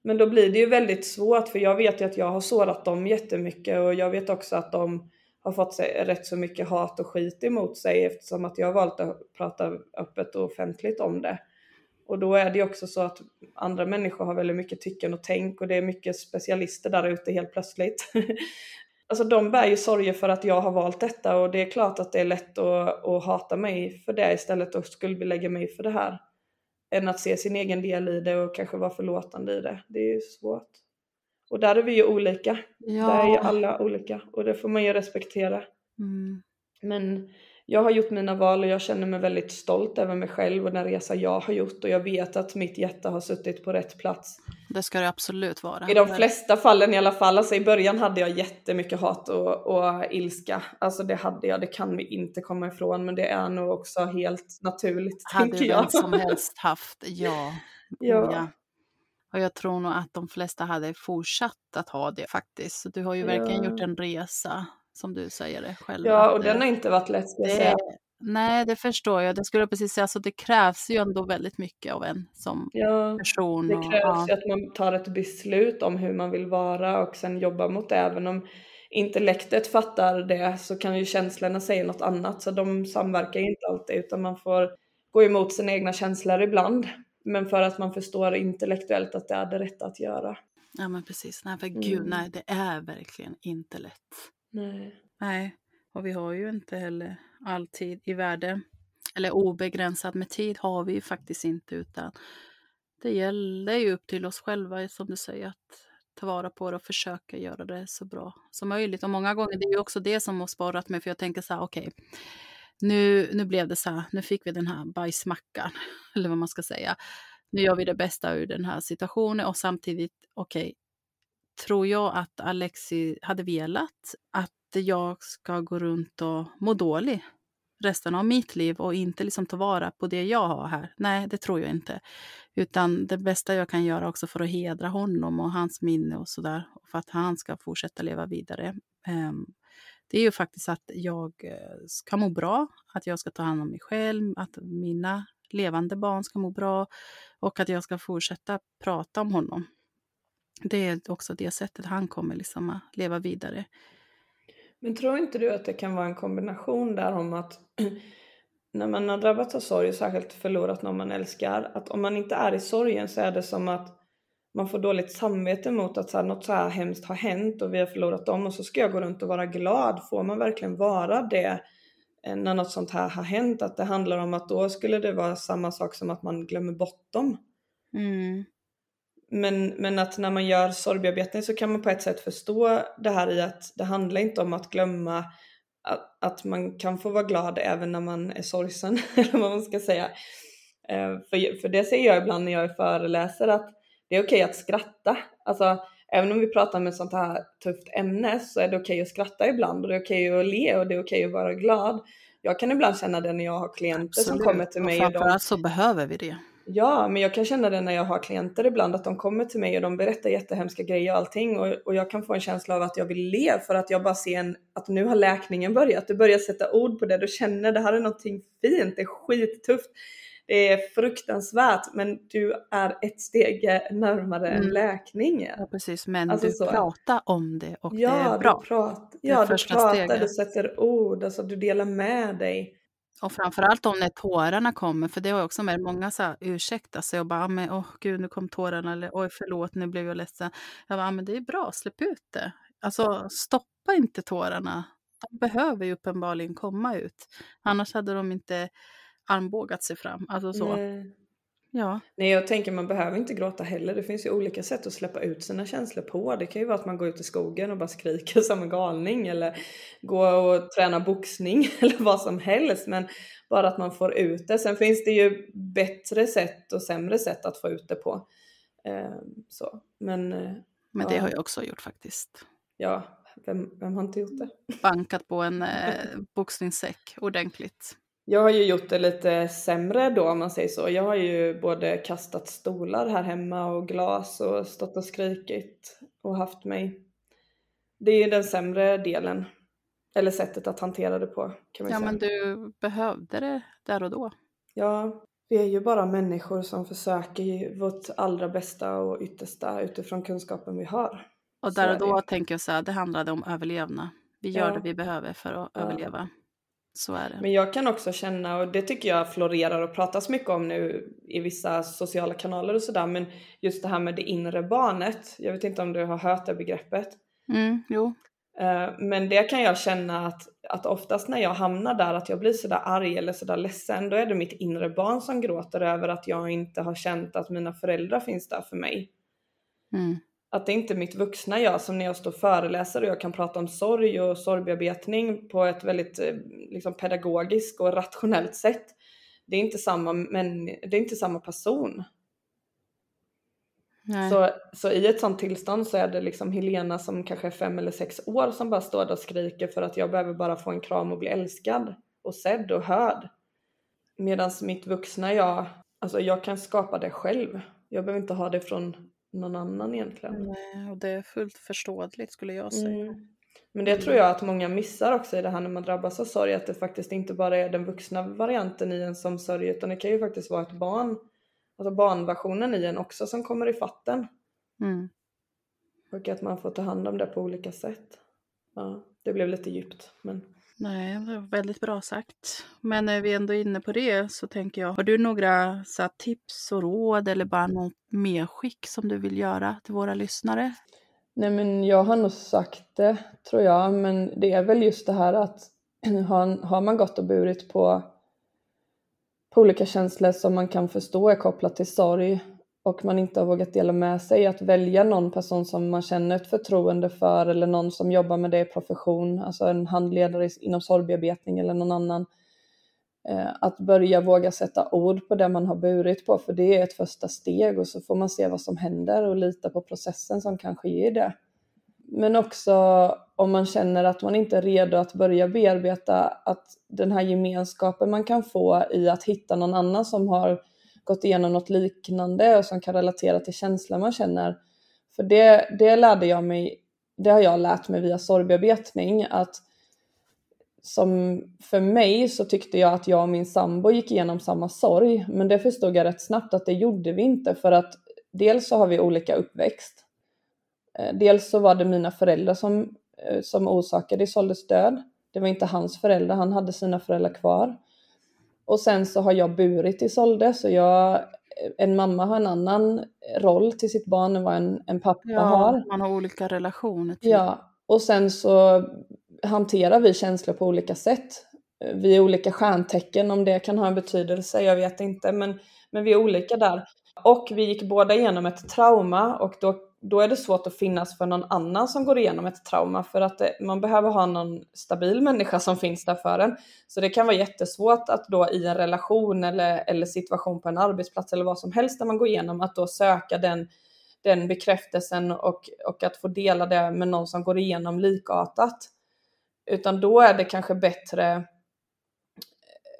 men då blir det ju väldigt svårt för jag vet ju att jag har sårat dem jättemycket och jag vet också att de har fått sig rätt så mycket hat och skit emot sig eftersom att jag har valt att prata öppet och offentligt om det. Och då är det ju också så att andra människor har väldigt mycket tycken och tänk och det är mycket specialister där ute helt plötsligt. alltså de bär ju sorger för att jag har valt detta och det är klart att det är lätt att, att hata mig för det istället och skuldbelägga mig för det här. Än att se sin egen del i det och kanske vara förlåtande i det. Det är ju svårt. Och där är vi ju olika. Ja. Där är ju alla olika och det får man ju respektera. Mm. Men jag har gjort mina val och jag känner mig väldigt stolt över mig själv och den resa jag har gjort och jag vet att mitt hjärta har suttit på rätt plats. Det ska det absolut vara. I de flesta fallen i alla fall. Alltså i början hade jag jättemycket hat och, och ilska. Alltså det hade jag, det kan vi inte komma ifrån men det är nog också helt naturligt. Hade jag. vem som helst haft, ja. ja. ja. Och jag tror nog att de flesta hade fortsatt att ha det faktiskt. Så du har ju verkligen ja. gjort en resa som du säger det själv. Ja, och den har inte varit lätt ska jag säga. Nej, det förstår jag. Det skulle jag precis säga. Så det krävs ju ändå väldigt mycket av en som ja, person. Det krävs och, ja. att man tar ett beslut om hur man vill vara och sen jobbar mot det. Även om intellektet fattar det så kan ju känslorna säga något annat. Så de samverkar inte alltid utan man får gå emot sina egna känslor ibland. Men för att man förstår intellektuellt att det är det rätta att göra. Ja men precis. Nej för gud, mm. nej det är verkligen inte lätt. Nej. Nej, och vi har ju inte heller alltid i världen, eller obegränsad med tid har vi ju faktiskt inte utan det gäller ju upp till oss själva som du säger att ta vara på det och försöka göra det så bra som möjligt. Och många gånger det är ju också det som har sporrat mig för jag tänker så här okej okay, nu, nu blev det så här, nu fick vi den här bajsmackan eller vad man ska säga. Nu gör vi det bästa ur den här situationen och samtidigt okej, okay, tror jag att Alexi hade velat att jag ska gå runt och må dålig resten av mitt liv och inte liksom ta vara på det jag har här. Nej, det tror jag inte. Utan det bästa jag kan göra också för att hedra honom och hans minne och sådär, för att han ska fortsätta leva vidare. Um, det är ju faktiskt att jag eh, ska må bra, att jag ska ta hand om mig själv, att mina levande barn ska må bra och att jag ska fortsätta prata om honom det är också det sättet han kommer liksom att leva vidare. Men tror inte du att det kan vara en kombination där om att när man har drabbats av sorg, särskilt förlorat någon man älskar, att om man inte är i sorgen så är det som att man får dåligt samvete mot att så här, något så här hemskt har hänt och vi har förlorat dem och så ska jag gå runt och vara glad. Får man verkligen vara det eh, när något sånt här har hänt? Att det handlar om att då skulle det vara samma sak som att man glömmer bort dem. Mm. Men, men att när man gör sorgbearbetning så kan man på ett sätt förstå det här i att det handlar inte om att glömma att, att man kan få vara glad även när man är sorgsen, eller vad man ska säga. Eh, för, för det säger jag ibland när jag är föreläser att det är okej okay att skratta. Alltså, även om vi pratar med ett sånt här tufft ämne så är det okej okay att skratta ibland och det är okej okay att le och det är okej att vara glad. Jag kan ibland känna det när jag har klienter Absolut. som kommer till mig. Och framförallt så behöver vi det. Ja, men jag kan känna det när jag har klienter ibland att de kommer till mig och de berättar jättehemska grejer och allting och, och jag kan få en känsla av att jag vill le för att jag bara ser en, att nu har läkningen börjat. Du börjar sätta ord på det, du känner det här är någonting fint, det är skittufft. Det är fruktansvärt men du är ett steg närmare mm. läkning. Ja precis, men alltså du så. pratar om det och ja, det är bra. Du prat, ja, du pratar, steget. du sätter ord, alltså du delar med dig. Och framförallt om när tårarna kommer, för det har jag också med många så här, ursäkta, så jag bara, men åh gud nu kom tårarna, eller oj förlåt nu blev jag ledsen. Jag bara, men det är bra, släpp ut det. Alltså stoppa inte tårarna. De behöver ju uppenbarligen komma ut. Annars hade de inte armbågat sig fram. Alltså så. Nej. Ja. Nej jag tänker man behöver inte gråta heller. Det finns ju olika sätt att släppa ut sina känslor på. Det kan ju vara att man går ut i skogen och bara skriker som en galning eller gå och träna boxning eller vad som helst. Men bara att man får ut det. Sen finns det ju bättre sätt och sämre sätt att få ut det på. Eh, så. Men, eh, Men det ja. har jag också gjort faktiskt. ja, vem, vem har inte gjort det? Bankat på en eh, boxningssäck ordentligt. Jag har ju gjort det lite sämre då om man säger så. Jag har ju både kastat stolar här hemma och glas och stått och skrikit och haft mig. Det är ju den sämre delen. Eller sättet att hantera det på kan man Ja säga. men du behövde det där och då. Ja, vi är ju bara människor som försöker vårt allra bästa och yttersta utifrån kunskapen vi har. Och där är och då tänker jag så här, det handlade om överlevnad. Vi gör Ja. det vi behöver för att Ja. överleva. Så är det. Men jag kan också känna, och det tycker jag florerar och pratas mycket om nu i vissa sociala kanaler och sådär, men just det här med det inre barnet. Jag vet inte om du har hört det begreppet. Mm, jo. Eh, Men det kan jag känna att, att oftast när jag hamnar där, att jag blir sådär arg eller sådär ledsen, då är det mitt inre barn som gråter över att jag inte har känt att mina föräldrar finns där för mig. Mm. Att det inte är mitt vuxna jag som när jag står och föreläser och jag kan prata om sorg och sorgbearbetning på ett väldigt eh, liksom, pedagogiskt och rationellt sätt. Det är inte samma, men det är inte samma person. Nej. Så, så i ett sånt tillstånd så är det liksom Helena som kanske är fem eller sex år som bara står där och skriker för att jag behöver bara få en kram och bli älskad och sedd och hörd. Medan mitt vuxna jag, alltså jag kan skapa det själv. Jag behöver inte ha det från någon annan egentligen. Nej, och det är fullt förståeligt skulle jag säga. Mm. Men det tror jag att många missar också i det här när man drabbas av sorg, att det faktiskt inte bara är den vuxna varianten i en som sörjer, utan det kan ju faktiskt vara ett barn, alltså barnversionen i en också som kommer i fatten. Mm. Och att man får ta hand om det på olika sätt. Ja, det blev lite djupt, men Nej, det var väldigt bra sagt. Men när vi ändå är inne på det så tänker jag, har du några så här, tips och råd eller bara något medskick som du vill göra till våra lyssnare? Nej men jag har nog sagt det tror jag, men det är väl just det här att har, har man gått och burit på, på olika känslor som man kan förstå är kopplat till sorg och man inte har vågat dela med sig, att välja någon person som man känner ett förtroende för eller någon som jobbar med det i profession, alltså en handledare inom sorgbearbetning eller någon annan. Eh, att börja våga sätta ord på det man har burit på, för det är ett första steg och så får man se vad som händer och lita på processen som kanske ger det. Men också om man känner att man inte är redo att börja bearbeta, att den här gemenskapen man kan få i att hitta någon annan som har gått igenom något liknande och som kan relatera till känslor man känner. För det, det lärde jag mig, det har jag lärt mig via sorgbearbetning, att som för mig så tyckte jag att jag och min sambo gick igenom samma sorg, men det förstod jag rätt snabbt att det gjorde vi inte för att dels så har vi olika uppväxt. Eh, dels så var det mina föräldrar som, eh, som orsakade Isoldes död. Det var inte hans föräldrar, han hade sina föräldrar kvar. Och sen så har jag burit Isolde, så jag, en mamma har en annan roll till sitt barn än vad en, en pappa har. man har olika relationer till. Ja, och sen så hanterar vi känslor på olika sätt. Vi är olika stjärntecken, om det kan ha en betydelse, jag vet inte, men, men vi är olika där. Och vi gick båda igenom ett trauma och då, då är det svårt att finnas för någon annan som går igenom ett trauma för att det, man behöver ha någon stabil människa som finns där för en. Så det kan vara jättesvårt att då i en relation eller, eller situation på en arbetsplats eller vad som helst där man går igenom att då söka den den bekräftelsen och, och att få dela det med någon som går igenom likartat. Utan då är det kanske bättre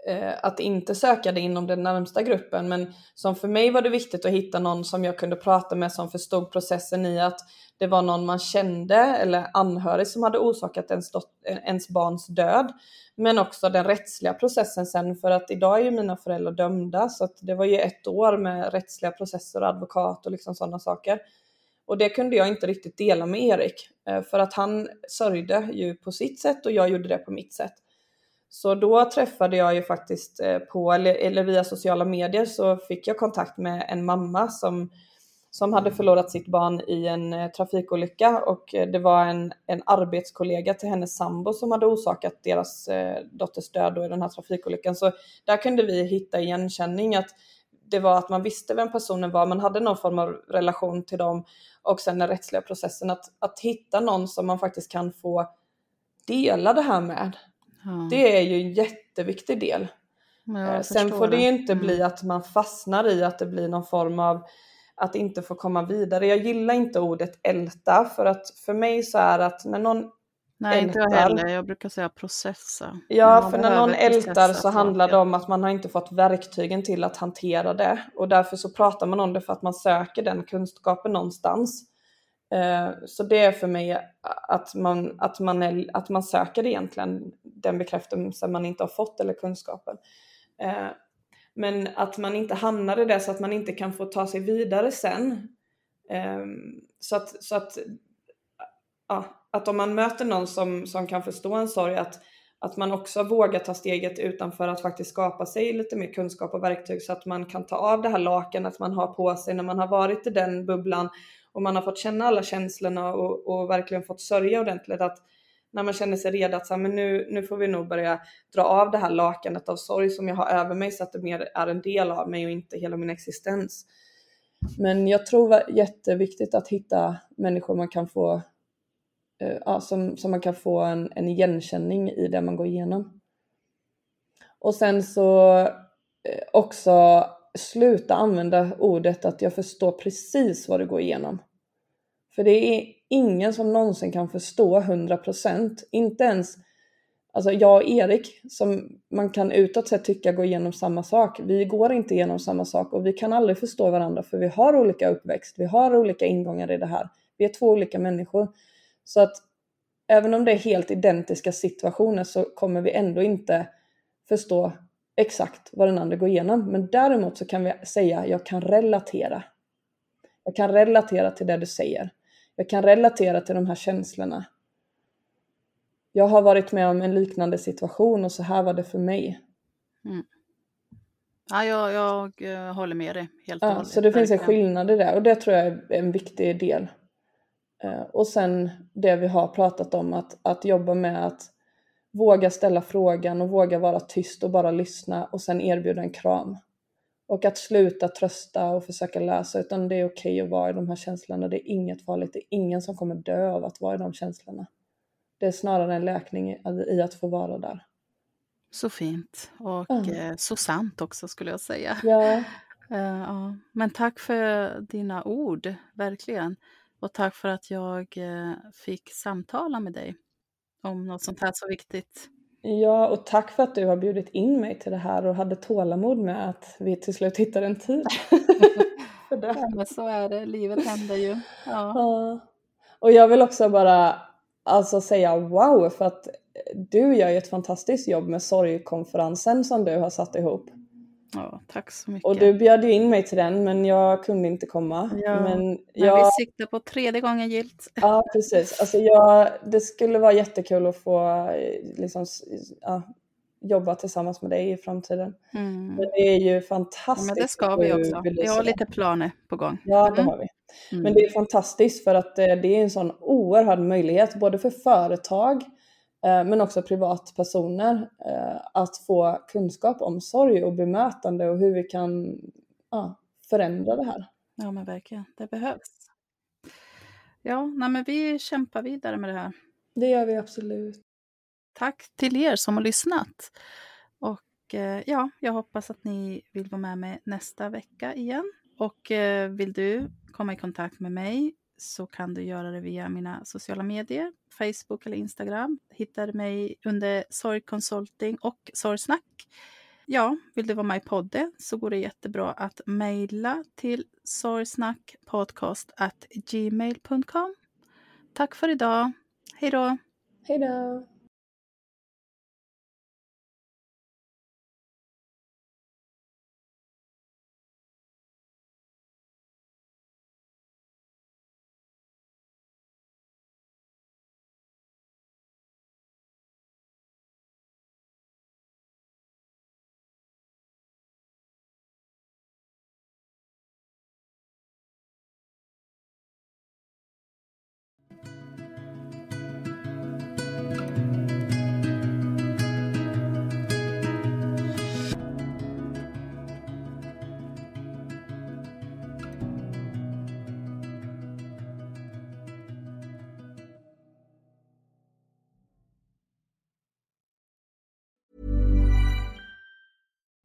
Eh, att inte söka det inom den närmsta gruppen. Men som för mig var det viktigt att hitta någon som jag kunde prata med som förstod processen i att det var någon man kände eller anhörig som hade orsakat ens, dot- eh, ens barns död. Men också den rättsliga processen sen för att idag är ju mina föräldrar dömda så att det var ju ett år med rättsliga processer och advokat och liksom sådana saker. Och det kunde jag inte riktigt dela med Erik eh, för att han sörjde ju på sitt sätt och jag gjorde det på mitt sätt. Så då träffade jag ju faktiskt eh, på, eller, via sociala medier så fick jag kontakt med en mamma som, som hade förlorat sitt barn i en eh, trafikolycka och eh, det var en, en arbetskollega till hennes sambo som hade orsakat deras dotters död i den här trafikolyckan. Så där kunde vi hitta igenkänning att det var att man visste vem personen var, man hade någon form av relation till dem och sen den rättsliga processen att, att hitta någon som man faktiskt kan få dela det här med. Ja. Det är ju en jätteviktig del. Ja, eh, sen får det ju inte mm. bli att man fastnar i att det blir någon form av att inte få komma vidare. Jag gillar inte ordet älta för att för mig så är att när någon Nej, ältar, inte jag heller. Jag brukar säga processa. Ja, för när någon ältar så handlar det om att man har inte fått verktygen till att hantera det och därför så pratar man om det för att man söker den kunskapen någonstans. Eh, så det är för mig att man, att man, är, att man söker egentligen den bekräftelse man inte har fått eller kunskapen. Eh, men att man inte hamnar i det så att man inte kan få ta sig vidare sen. Eh, så att, så att, ja, att om man möter någon som, som kan förstå en sorg, att, att man också vågar ta steget utanför att faktiskt skapa sig lite mer kunskap och verktyg så att man kan ta av det här lakanet man har på sig när man har varit i den bubblan och man har fått känna alla känslorna och, och verkligen fått sörja ordentligt. Att när man känner sig redo att så här, men nu, nu får vi nog börja dra av det här lakanet av sorg som jag har över mig så att det mer är en del av mig och inte hela min existens. Men jag tror det är jätteviktigt att hitta människor man kan få eh, ja, som, som man kan få en, en igenkänning i det man går igenom. Och sen så eh, också sluta använda ordet att jag förstår precis vad du går igenom. För det är ingen som någonsin kan förstå 100%. Inte ens alltså jag och Erik, som man kan utåt sett tycka går igenom samma sak. Vi går inte igenom samma sak och vi kan aldrig förstå varandra för vi har olika uppväxt, vi har olika ingångar i det här. Vi är två olika människor. Så att även om det är helt identiska situationer så kommer vi ändå inte förstå exakt vad den andra går igenom. Men däremot så kan vi säga jag kan relatera. Jag kan relatera till det du säger. Jag kan relatera till de här känslorna. Jag har varit med om en liknande situation och så här var det för mig. Mm. Ja, jag, jag, eh, håller med dig helt och ja, hållet. Så det finns en skillnad i det och det tror jag är en viktig del. Eh, och sen det vi har pratat om att, att jobba med att våga ställa frågan och våga vara tyst och bara lyssna och sen erbjuda en kram. Och att sluta trösta och försöka läsa utan det är okej okay att vara i de här känslorna. Det är inget farligt. Det är ingen som kommer dö av att vara i de känslorna. Det är snarare en läkning i att få vara där. Så fint och mm. så sant också skulle jag säga. Ja. Uh, ja. Men tack för dina ord, verkligen. Och tack för att jag uh, fick samtala med dig om något sånt här så viktigt. Ja, och tack för att du har bjudit in mig till det här och hade tålamod med att vi till slut hittade en tid. för det. Ja, så är det, livet händer ju. Ja. ja. Och jag vill också bara alltså säga wow för att du gör ju ett fantastiskt jobb med sorgkonferensen som du har satt ihop. Ja, tack så mycket. Och du bjöd ju in mig till den men jag kunde inte komma. Ja, men, jag... men vi siktar på tredje gången gilt. Ja, precis. Alltså jag, det skulle vara jättekul att få liksom, ja, jobba tillsammans med dig i framtiden. Mm. Men det är ju fantastiskt. Ja, men det ska vi också. Vi har lite planer på gång. Ja, det mm. har vi. Mm. Men det är fantastiskt för att eh, det är en sån oerhörd möjlighet både för företag Eh, men också privatpersoner, eh, att få kunskap om sorg och bemötande och hur vi kan ja, förändra det här. Ja men verkligen, det behövs. Ja, nej, men vi kämpar vidare med det här. Det gör vi absolut. Tack till er som har lyssnat. Och eh, ja, jag hoppas att ni vill vara med mig nästa vecka igen. Och vill du komma i kontakt med mig så kan du göra det via mina sociala medier, Facebook eller Instagram. Hittar mig under Sorg Consulting och Sorgsnack. Ja, vill du vara med i podden så går det jättebra att mejla till sorgsnackpodcast@gmail.com. Tack för idag. Hej då! Hej då!